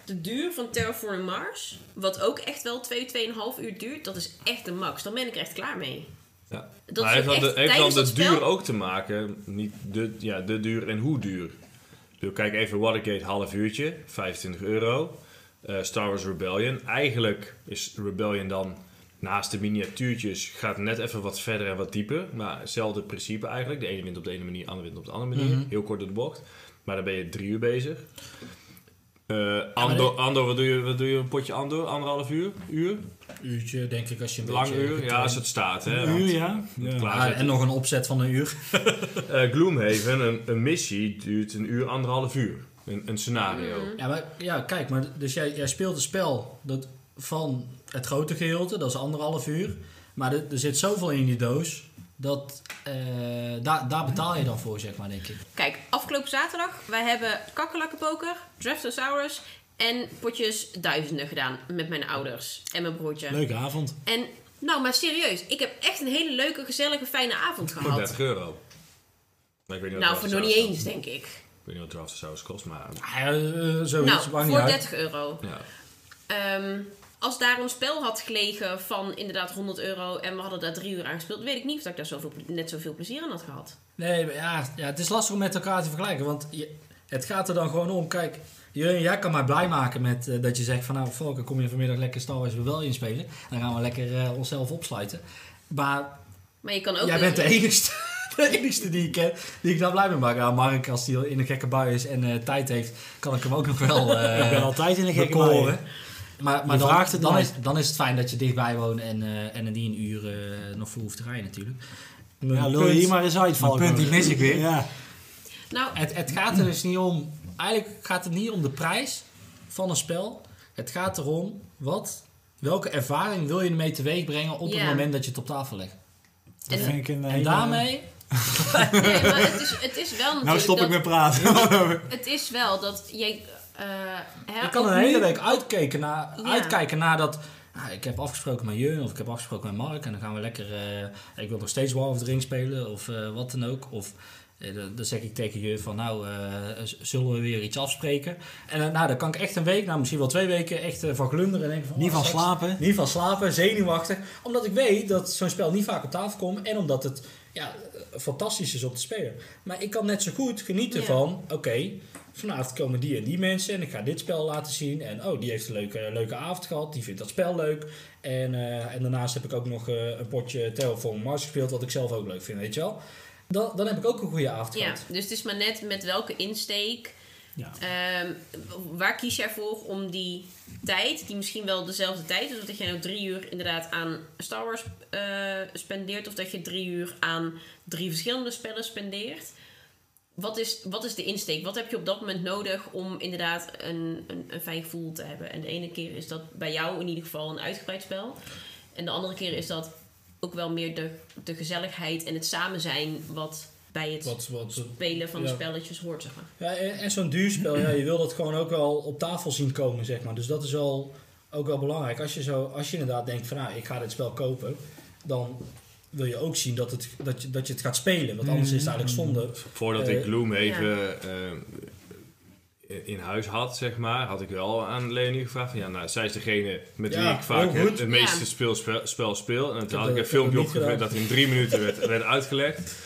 de duur van Terraforming Mars, wat ook echt wel 2, 2,5 uur duurt, dat is echt de max. Dan ben ik er echt klaar mee. Ja. Dat maar heeft dan, de, heeft dan tijdens de spel- duur ook te maken, niet de, ja, de duur en hoe duur. Dus kijk even Watergate, half uurtje, 25 euro. Eh, Star Wars Rebellion. Eigenlijk is Rebellion dan naast de miniatuurtjes gaat net even wat verder en wat dieper. Maar hetzelfde principe eigenlijk. De ene wint op de ene manier, de andere wint op de andere manier. Mhm. Heel kort door de bocht. Maar dan ben je drie uur bezig. Eh, Andor, Andor wat, doe je, wat doe je een potje Andor? Anderhalf uur? Uur? Uurtje, denk ik, als je een Lang beetje... uur? Ja, als het staat. Hè, een uur, ja. Ja. Ah, en nog een opzet van een uur. Eh, Gloomhaven, een, een missie duurt een uur, anderhalf uur. Een, een scenario. Mhm. Ja, maar ja, kijk, maar dus jij, jij speelt een spel dat van het grote gedeelte, dat is anderhalf uur. Maar er, er zit zoveel in die doos, dat eh, daar, daar betaal je dan voor, zeg maar, denk ik. Kijk, afgelopen zaterdag, wij hebben kakkerlakkenpoker, Draftosaurus en potjes duizenden gedaan met mijn ouders en mijn broertje. Leuke avond. En nou, maar serieus, ik heb echt een hele leuke, gezellige, fijne avond Voor gehad. 30 euro. Maar ik weet niet Nou, voor nog niet eens, denk ik. Ik weet niet wat Draftosaurus kost, maar... Ah, ja, zoiets, Nou, niet voor uit. 30 euro. Ja. Ehm, als daar een spel had gelegen van inderdaad 100 euro en we hadden daar drie uur aan gespeeld, weet ik niet of ik daar zoveel, net zoveel plezier aan had gehad. Nee, maar ja, ja, het is lastig om met elkaar te vergelijken. Want je, het gaat er dan gewoon om. Kijk, jij jij kan mij blij maken met eh, dat je zegt van... Nou, Volker, kom je vanmiddag lekker Star Wars Rebellion spelen. Dan gaan we lekker eh, onszelf opsluiten. Maar Maar je kan ook... jij bent de enigste, de enigste die ik ken die ik daar blij mee maak. Mark, als hij in een gekke bui is en eh, tijd heeft... kan ik hem ook nog wel eh ik ben altijd in een gekke bui. Maar, maar Je dan, het dan, is, dan is het fijn dat je dichtbij woont en, eh en die een uur eh, nog voor hoeft te rijden natuurlijk. Ja, Mijn lul je punt- hier maar eens uit, mijn Valko. punt die mis ik weer. Ja. Nou, Het, het gaat er dus niet om. Eigenlijk gaat het niet om de prijs van een spel. Het gaat erom wat, welke ervaring wil je ermee teweeg brengen op Ja. het moment dat je het op tafel legt. Dat En- vind ik een En hele- daarmee, nee, maar het is, het is wel natuurlijk Nou stop ik dat- met praten. Het is wel dat jij... eh, hè, ik kan een hele week uitkijken naar, Ja. uitkijken naar dat. ik heb afgesproken met Jeun of ik heb afgesproken met Mark en dan gaan we lekker. eh, ik wil nog steeds War of the Ring spelen of eh, wat dan ook. Of dan- dan zeg ik tegen je van nou, eh, zullen we weer iets afspreken? En dan, nou, dan kan ik echt een week, nou misschien wel twee weken, echt van glunderen en denken van. Niet oh, van slapen. Niet van slapen, zenuwachtig. Omdat ik weet dat zo'n spel niet vaak op tafel komt. En omdat het ja, fantastisch is om te spelen. Maar ik kan net zo goed genieten Ja. van... Oké, vanavond komen die en die mensen. En ik ga dit spel laten zien. En oh, die heeft een leuke, leuke avond gehad. Die vindt dat spel leuk. En, eh, en daarnaast heb ik ook nog eh, een potje Terraform Mars gespeeld. Wat ik zelf ook leuk vind, weet je wel. Dan, dan heb ik ook een goede avond Ja, gehad. dus het is maar net met welke insteek. Ja. ehm, waar kies jij voor om die tijd, die misschien wel dezelfde tijd is, of dat jij nou drie uur inderdaad aan Star Wars eh, spendeert, of dat je drie uur aan drie verschillende spellen spendeert. Wat is, wat is de insteek? Wat heb je op dat moment nodig om inderdaad een, een, een fijn gevoel te hebben? En de ene keer is dat bij jou in ieder geval een uitgebreid spel. En de andere keer is dat ook wel meer de, de gezelligheid en het samen zijn wat bij het Wat, wat, spelen van de spelletjes hoort, zeg maar. Ja, en, en zo'n duurspel, ja, je wil dat gewoon ook wel op tafel zien komen, zeg maar. Dus dat is wel, ook wel belangrijk. Als je, zo, als je inderdaad denkt van, nou, ik ga dit spel kopen, dan wil je ook zien dat, het, dat, je, dat je het gaat spelen. Want anders is het eigenlijk zonde. Voordat Eh, ik Gloom even eh, in huis had, zeg maar, had ik wel aan Leonie gevraagd. Van, ja, nou, zij is degene met wie Ja, ik vaak het, het meeste Ja. speel, spel, spel speel. En toen had ik een filmpje heb dat in drie minuten werd, werd uitgelegd.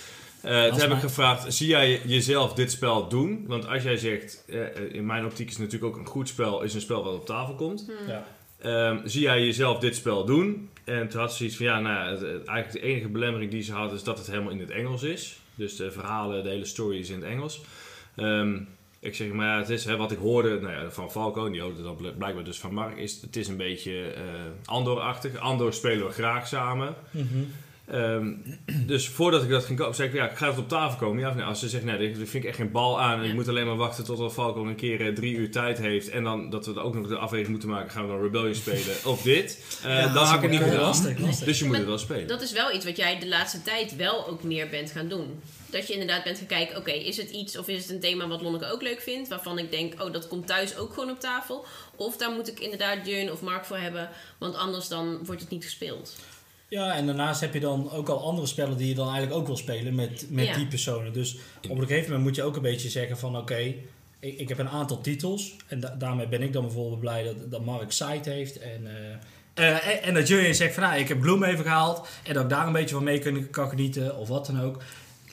Eh, toen heb ik gevraagd, zie jij jezelf dit spel doen? Want als jij zegt, eh, eh, in mijn optiek is natuurlijk ook een goed spel, is een spel wat op tafel komt. Ja. Ehm, zie jij jezelf dit spel doen? En toen had ze zoiets van, ja, nou, eigenlijk de enige belemmering die ze had is dat het helemaal in het Engels is. Dus de verhalen, de hele story is in het Engels. Ehm, ik zeg, maar ja, het is hè, wat ik hoorde nou ja, van Falco, die hoorde bl- blijkbaar dus van Mark, is het is een beetje eh Andor-achtig. Andor spelen we graag samen. Mhm. Ehm, dus voordat ik dat ging kopen, zei ik, ja, ga het op tafel komen? Ja of nee? Als ze zegt, nee, dit dit vind ik echt geen bal aan. En Ja. ik moet alleen maar wachten tot Falco een keer eh, drie uur tijd heeft. En dan dat we ook nog de afweging moeten maken, gaan we dan Rebellion spelen of dit? Eh, Ja, dan had ik het niet lastig, lastig. Dus je moet Maar het wel spelen. Dat is wel iets wat jij de laatste tijd wel ook meer bent gaan doen. Dat je inderdaad bent gaan kijken, oké, is het iets of is het een thema wat Lonneke ook leuk vindt, waarvan ik denk, oh, dat komt thuis ook gewoon op tafel. Of daar moet ik inderdaad Jun of Mark voor hebben, want anders dan wordt het niet gespeeld. Ja, en daarnaast heb je dan ook al andere spellen die je dan eigenlijk ook wil spelen met, met Ja. die personen. Dus op een gegeven moment moet je ook een beetje zeggen van oké, ik, ik heb een aantal titels. En da- daarmee ben ik dan bijvoorbeeld blij dat, dat Mark site heeft. En, eh, eh, en, en dat Jurjen zegt van nou, ik heb Bloem even gehaald. En dat ik daar een beetje van mee kan, kan genieten of wat dan ook.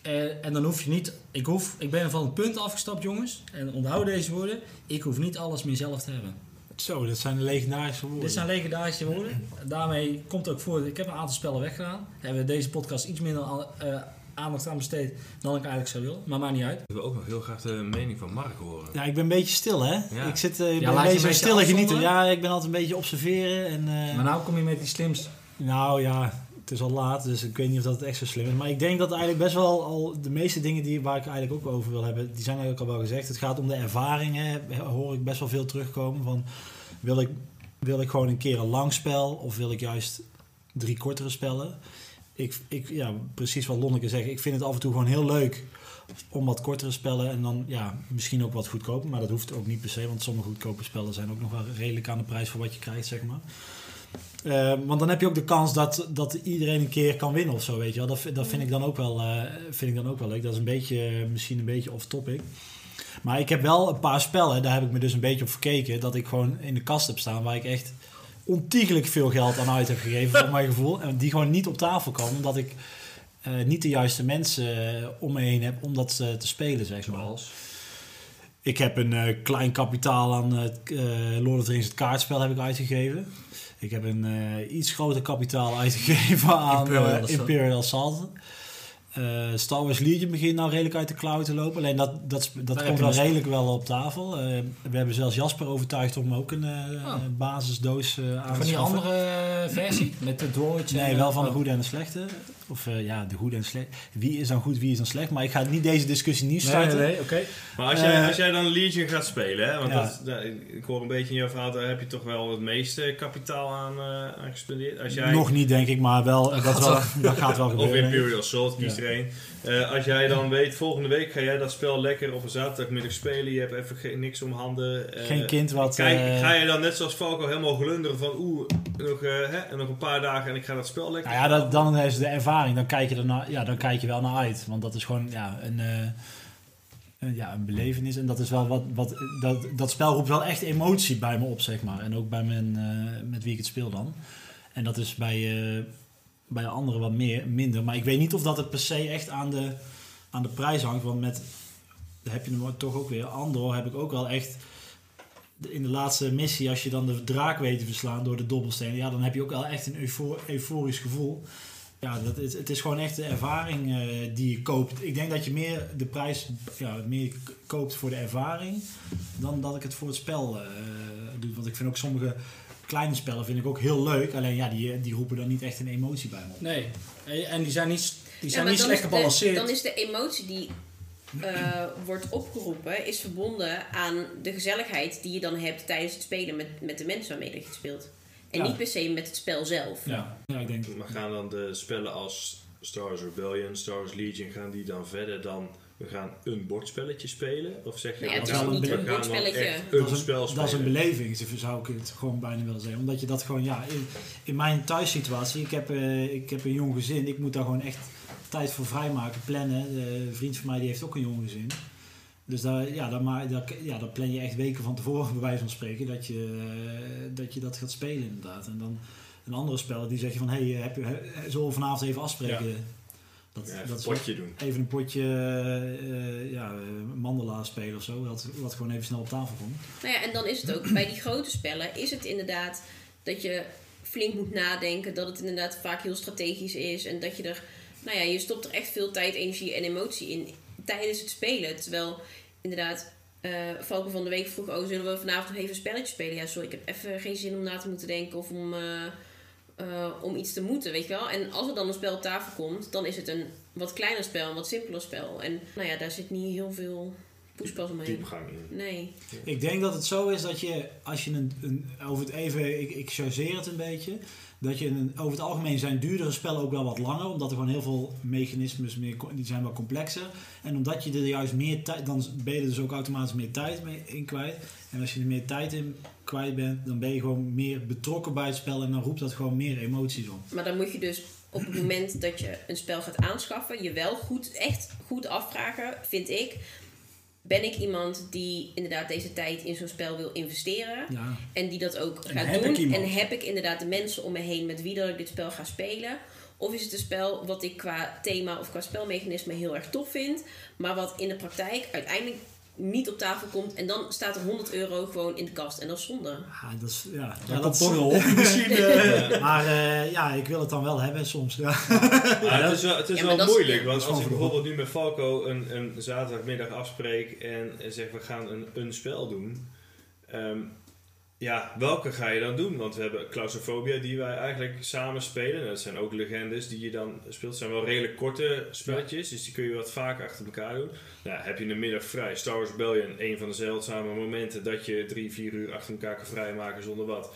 Eh, en dan hoef je niet, ik, hoef, ik ben van het punt afgestapt jongens. En onthoud deze woorden, ik hoef niet alles meer zelf te hebben. Zo, dat zijn de legendarische woorden. Dit zijn legendarische woorden. Daarmee komt ook voor, ik heb een aantal spellen weggedaan. Hebben we deze podcast iets minder aan- eh, aandacht aan besteed dan ik eigenlijk zou willen. Maar maakt niet uit. Ik wil ook nog heel graag de mening van Mark horen. Ja, ik ben een beetje stil, hè? Ja. Ik zit eh, ik ben een beetje beetje stil en genieten. Ja, ik ben altijd een beetje observeren. En, eh, Maar nou kom je met die slims. Nou ja, het is al laat, dus ik weet niet of dat echt zo slim is. Maar ik denk dat eigenlijk best wel al de meeste dingen die, waar ik eigenlijk ook over wil hebben, die zijn eigenlijk al wel gezegd. Het gaat om de ervaringen, hoor ik best wel veel terugkomen. Van, wil ik Wil ik gewoon een keer een lang spel of wil ik juist drie kortere spellen? Ik, ik, ja, precies wat Lonneke zegt. Ik vind het af en toe gewoon heel leuk om wat kortere spellen en dan ja, misschien ook wat goedkoper. Maar dat hoeft ook niet per se, want sommige goedkope spellen zijn ook nog wel redelijk aan de prijs voor wat je krijgt, zeg maar. Eh, want dan heb je ook de kans dat, dat iedereen een keer kan winnen of zo, weet je. Dat, dat vind, ik dan ook wel, eh, vind ik dan ook wel leuk. Dat is een beetje, misschien een beetje off-topic. Maar ik heb wel een paar spellen, daar heb ik me dus een beetje op verkeken, dat ik gewoon in de kast heb staan waar ik echt ontiegelijk veel geld aan uit heb gegeven, voor mijn gevoel. En die gewoon niet op tafel komen, omdat ik eh, niet de juiste mensen eh, om me heen heb om dat eh, te spelen, zeg maar. Ik heb een eh, klein kapitaal aan het eh, Lord of the Rings, het kaartspel, heb ik uitgegeven. Ik heb een eh, iets groter kapitaal uitgegeven aan Imperial Imperial. Eh, Star Wars Legion begint nou redelijk uit de klauwen te lopen. Alleen dat, dat, dat komt wel redelijk wel op tafel. We hebben zelfs Jasper overtuigd om ook een Oh. basisdoos aan Van te die schaffen. andere versie? Met de droids? Nee, wel van de oh. goede en de slechte. Of eh, ja, de goede en slechte. Wie is dan goed, wie is dan slecht? Maar ik ga niet deze discussie niet Nee, starten. nee, nee, oké. Maar als jij, Eh, als jij dan Legion gaat spelen, hè, want Ja. dat, dat- ik hoor een beetje in jouw verhaal, daar heb je toch wel het meeste kapitaal aan, eh, aan gespendeerd. Als jij, Nog niet, denk ik, maar wel, dat, gaat wel, dat gaat wel Of gebeuren. Imperial Assault, kies Ja. er één. Eh, als jij dan weet, volgende week ga jij dat spel lekker op een zaterdagmiddag spelen, je hebt even geen, niks om handen. eh, Geen kind wat... Kijk, eh, ga je dan net zoals Falco helemaal glunderen van oeh, nog, hè, en nog een paar dagen en ik ga dat spel lekker Nou ja, dat, dan is de ervaring. Dan kijk je, er naar, ja, dan kijk je wel naar uit. Want dat is gewoon ja, een, een, ja, een belevenis. En dat is wel wat... wat dat, dat spel roept wel echt emotie bij me op, zeg maar. En ook bij mijn, met wie ik het speel dan. En dat is bij, bij anderen wat meer, minder. Maar ik weet niet of dat het per se echt aan de, aan de prijs hangt. Want met... Heb je hem toch ook weer. Andor heb ik ook wel echt... In de laatste missie, als je dan de draak weet te verslaan door de dobbelstenen... Ja, dan heb je ook wel echt een eufo- euforisch gevoel. Ja, dat het is gewoon echt de ervaring eh, die je koopt. Ik denk dat je meer de prijs ja, meer koopt voor de ervaring dan dat ik het voor het spel eh doe. Want ik vind ook sommige kleine spellen vind ik ook heel leuk. Alleen ja, die, die roepen dan niet echt een emotie bij me op. Nee, en die zijn niet, die zijn niet slecht gebalanceerd. Dan is de emotie die eh, wordt opgeroepen, is verbonden aan de gezelligheid die je dan hebt tijdens het spelen met, met de mensen waarmee je het speelt. En Ja. niet per se met het spel zelf. Ja, ja ik denk... Maar gaan dan de spellen als Star Wars Rebellion, Star Wars Legion, gaan die dan verder dan we gaan een bordspelletje spelen? Of zeg je Nou het we is gaan- niet we een bordspelletje. Dat is spel een, spelen? dat is een beleving, zou ik het gewoon bijna willen zeggen. Omdat je dat gewoon, ja, in, in mijn thuissituatie, ik heb, eh, ik heb een jong gezin, ik moet daar gewoon echt tijd voor vrijmaken, plannen. Eh, een vriend van mij die heeft ook een jong gezin. Dus daar, ja, daar, maar, daar, ja, daar plan je echt weken van tevoren, bij wijze van spreken, dat je, eh, dat je dat gaat spelen inderdaad. En dan een andere spellen die zeggen van, hé, hey, heb je, zullen we vanavond even afspreken? Dat, Ja, even dat een potje doen. even een potje eh, ja, eh, mandala spelen of zo, wat, wat gewoon even snel op tafel komt. Nou ja, en dan is het ook bij die grote spellen, is het inderdaad dat je flink moet nadenken, dat het inderdaad vaak heel strategisch is en dat je er, nou ja, je stopt er echt veel tijd, energie en emotie in tijdens het spelen. Terwijl inderdaad, eh Valken van de Week vroeg, oh, zullen we vanavond nog even een spelletje spelen? Ja, sorry, ik heb even geen zin om na te moeten denken of om, eh, eh, om iets te moeten, weet je wel. En als er dan een spel op tafel komt, dan is het een wat kleiner spel, een wat simpeler spel. En nou ja, daar zit niet heel veel poespas omheen. Diepgang in. Nee. Ik denk dat het zo is dat je, als je een, een over het even, ik, ik chargeer het een beetje, dat je over het algemeen zijn duurdere spellen ook wel wat langer, omdat er gewoon heel veel mechanismes meer, die zijn wel complexer. En omdat je er juist meer tijd, dan ben je er dus ook automatisch meer tijd mee in kwijt. En als je er meer tijd in kwijt bent, dan ben je gewoon meer betrokken bij het spel en dan roept dat gewoon meer emoties op. Maar dan moet je dus op het moment dat je een spel gaat aanschaffen, je wel goed, echt goed afvragen, vind ik. Ben ik iemand die inderdaad deze tijd in zo'n spel wil investeren? Ja. En die dat ook En gaat doen? En heb ik inderdaad de mensen om me heen met wie dat ik dit spel ga spelen? Of is het een spel wat ik qua thema of qua spelmechanisme heel erg tof vind, maar wat in de praktijk uiteindelijk niet op tafel komt en dan staat er 100 euro gewoon in de kast en dat is zonde. Ja, dat is, ja, Ja, ja, dat toch wel is misschien. eh, maar eh, ja, ik wil het dan wel hebben soms. Ja. Ja, het is wel, het is wel is- moeilijk, want is als ik bijvoorbeeld nu met Falco een, een zaterdagmiddag afspreek en zeg we gaan een, een spel doen. ehm, ja, welke ga je dan doen? Want we hebben Claustrophobia die wij eigenlijk samen spelen. En dat zijn ook legendes die je dan speelt. Het zijn wel redelijk korte spelletjes, dus die kun je wat vaker achter elkaar doen. Nou, heb je een middag vrij. Star Wars Rebellion, een van de zeldzame momenten dat je drie, vier uur achter elkaar kan vrijmaken zonder wat.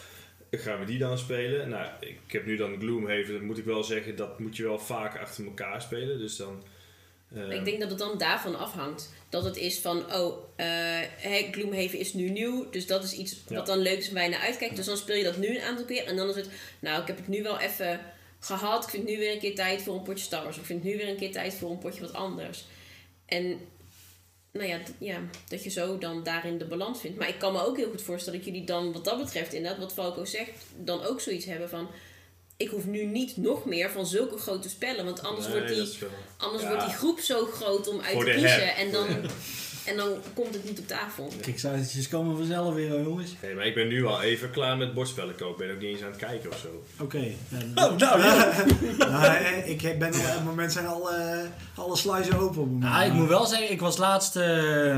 gaan we die dan spelen. Nou, ik heb nu dan Gloomhaven, dat moet ik wel zeggen, dat moet je wel vaak achter elkaar spelen. Dus dan... eh, Ik denk dat het dan daarvan afhangt. Dat het is van, oh, hey, Gloomhaven is nu nieuw. Dus dat is iets Ja. wat dan leuk is waar je naar uitkijkt. Dus dan speel je dat nu een aantal keer. En dan is het, nou, ik heb het nu wel even gehad. Ik vind nu weer een keer tijd voor een potje Star Wars. Of ik vind nu weer een keer tijd voor een potje wat anders. En nou ja, ja, dat je zo dan daarin de balans vindt. Maar ik kan me ook heel goed voorstellen dat jullie dan wat dat betreft, inderdaad, wat Falco zegt, dan ook zoiets hebben van... Ik hoef nu niet nog meer van zulke grote spellen, want anders nee, wordt die Anders Ja. wordt die groep zo groot om uit Voor te kiezen. En dan, en dan komt het niet op tafel. Kickstartertjes komen vanzelf weer, hoor, jongens. Nee, maar ik ben nu al even klaar met bordspellen kopen. Ik ben ook niet eens aan het kijken of zo. Oké. Oh, nou ja. Nou, eh, ik ben op het moment zijn al eh, alle sluizen open. Op. Nou, ik moet wel zeggen, ik was laatst. eh,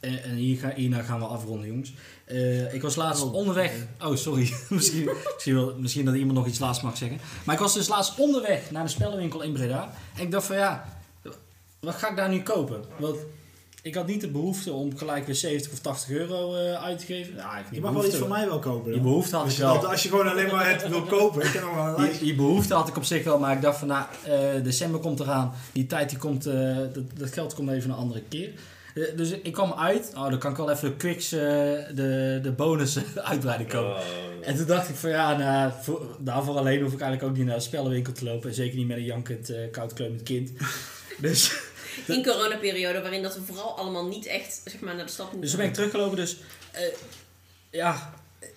en en hier ga, hierna gaan we afronden, jongens. Eh, ik was laatst Oh. onderweg. Oh, sorry. misschien, misschien, wel- misschien dat iemand nog iets laatst mag zeggen. Maar ik was dus laatst onderweg naar de spellenwinkel in Breda. En ik dacht van ja, wat ga ik daar nu kopen? Want ik had niet de behoefte om gelijk weer 70 of 80 euro eh, uit te geven. Ja, Je mag wel iets voor mij wel kopen. Die behoefte had ik wel. als je gewoon alleen maar het wil kopen. Ik nog wel Die, die behoefte had ik op zich wel, maar ik dacht van nou, eh, december komt eraan. Die tijd die komt, dat, dat geld komt even een andere keer. Eh, dus ik kwam uit, oh, dan kan ik wel even de quicks, eh, de, de bonus uitbreiding kopen. Oh, En toen dacht ik van ja, nou, voor, daarvoor alleen hoef ik eigenlijk ook niet naar de spellenwinkel te lopen. En zeker niet met een jankend, uh, koudkleumend kind. dus, In coronaperiode, waarin dat we vooral allemaal niet echt zeg maar, naar de stad dus moeten. toen ben ik teruggelopen. Dus eh, ja,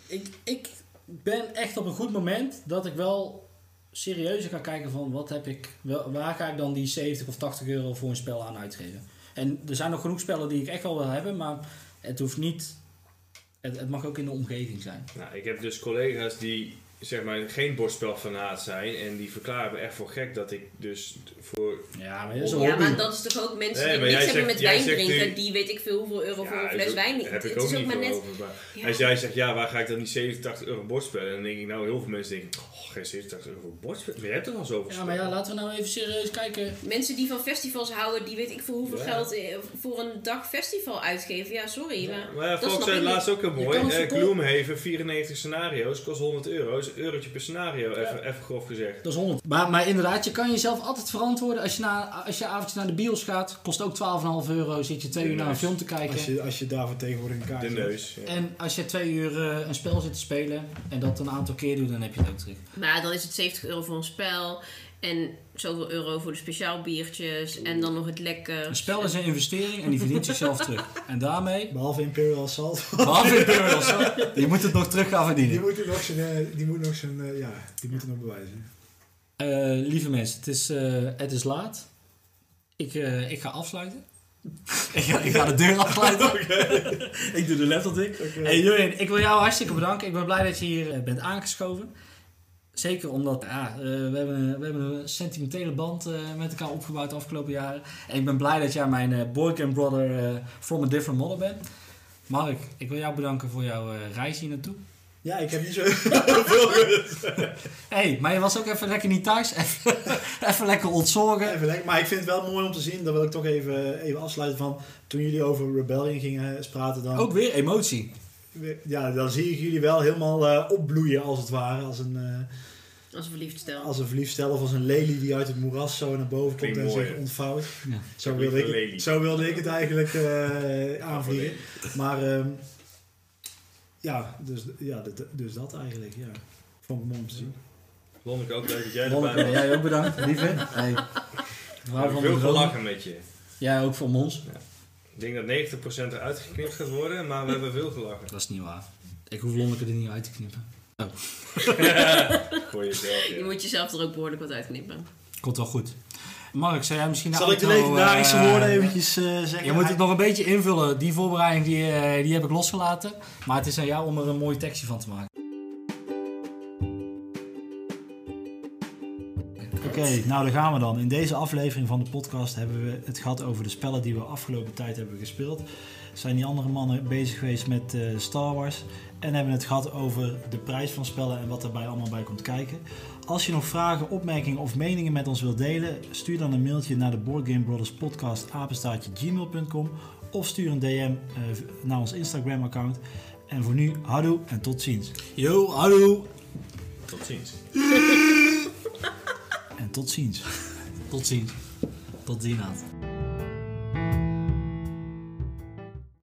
ik, ik ben echt op een goed moment dat ik wel serieus ga kijken van wat heb ik, wel, waar ga ik dan die 70 of 80 euro voor een spel aan uitgeven. En er zijn nog genoeg spellen die ik echt wel wil hebben, maar het hoeft niet, het, het mag ook in de omgeving zijn. Nou, ik heb dus collega's die zeg maar geen bordspelfanaat zijn en die verklaren me echt voor gek dat ik dus voor... Ja, maar dat is een ja, hobby. maar dat is toch ook mensen Nee, die niks hebben zegt- met wijn drinken, nu- die weet ik veel hoeveel euro voor een fles wijn. heb ik het ook is ook niet maar net. over. Maar Ja. Als jij zegt, ja, waar ga ik dan die 70, 80 euro bordspelen? Dan denk ik, nou, heel veel mensen denken, oh, geen 70, 80 euro voor bordspelen. Maar je hebt er al zoveel Ja, maar ja, laten we nou even serieus kijken. Mensen die van festivals houden, die weet ik voor hoeveel Ja. geld eh, voor een dag festival uitgeven. Ja, sorry. Maar Maar ja, dat Fox zei laatst ook heel mooi. Eh. Gloomhaven, 94 scenario's, kost 100 euro. is een eurotje per scenario, even, even grof gezegd. Dat is 100. Maar, maar inderdaad, je kan jezelf altijd verantwoorden. Als je, na, als je avondje naar de bios gaat, kost ook 12,5 euro. Zit je twee uur naar een film te kijken. Als je, als je daarvoor tegenwoordig een kaart De hebt. neus. ja. En als je twee uur eh, een spel zit te spelen en dat een aantal keer doet, dan heb je het ook terug. Maar dan is het 70 euro voor een spel. En zoveel euro voor de speciaal biertjes. En dan nog het lekker. Een spel is een investering en die verdient zichzelf terug. En daarmee, Behalve Imperial Assault. behalve Imperial Assault, je moet het nog terug gaan Die verdienen. moet nog zijn, eh, die moet nog zijn, eh, ja, die moet het nog bewijzen. Eh, lieve mensen, het is, eh, het is laat. Ik, eh, ik ga afsluiten. ik, ga, ik ga de deur afsluiten. ik doe de laptop dicht. Hey Jurjen, ik wil jou hartstikke bedanken. Ik ben blij dat je hier bent aangeschoven. Zeker omdat ja, eh, we, hebben, we hebben een sentimentele band eh, met elkaar opgebouwd de afgelopen jaren. En ik ben blij dat jij mijn eh boycam brother from a different mother bent. Mark, ik wil jou bedanken voor jouw reis hier naartoe. Ja, ik heb niet zo... hey, maar je was ook even lekker niet thuis. Even, even lekker ontzorgen. Even lekker. Maar ik vind het wel mooi om te zien, dat wil ik toch even, even afsluiten van... Toen jullie over Rebellion gingen praten dan... Ook weer emotie. Ja, dan zie ik jullie wel helemaal eh, opbloeien als het ware. Als een, eh, Als een verliefd stel. als een verliefd stel of als een lelie die uit het moeras zo naar boven komt Klinkt en mooi, zich ontvouwt. Ja. Zo, wilde ik, zo wilde ik het eigenlijk eh, aanvliegen. Maar ehm, ja, dus, ja dat- dus dat eigenlijk. Ja. Vond ik mooi om te zien. Lonneke, ook leuk dat jij Lonneke, erbij was. jij ook bedankt, lieve. Hey. We hebben veel gelachen met je. Jij ook van ons. Ik denk dat 90% eruit geknipt gaat worden, maar we hebben veel gelachen. Dat is niet waar. Ik hoef Lonneke er niet uit te knippen. Voor jezelf, Je moet jezelf er ook behoorlijk wat uitknippen. Komt wel goed. Mark, zou jij misschien Zal ik de legendarische eh, woorden eventjes eh, zeggen? Je moet het nog een beetje invullen. Die voorbereiding die, eh, die heb ik losgelaten. Maar het is aan jou om er een mooie tekstje van te maken. Oké, nou daar gaan we dan. In deze aflevering van de podcast hebben we het gehad over de spellen die we afgelopen tijd hebben gespeeld. Zijn die andere mannen bezig geweest met eh, Star Wars. En hebben het gehad over de prijs van spellen en wat daarbij allemaal bij komt kijken. Als je nog vragen, opmerkingen of meningen met ons wilt delen, stuur dan een mailtje naar de Board Game Brothers podcast apenstaartje gmail.com of stuur een DM eh, naar ons Instagram account. En voor nu, houdoe en tot ziens. Yo, hallo. Tot ziens. En tot ziens. Tot ziens. Tot ziens.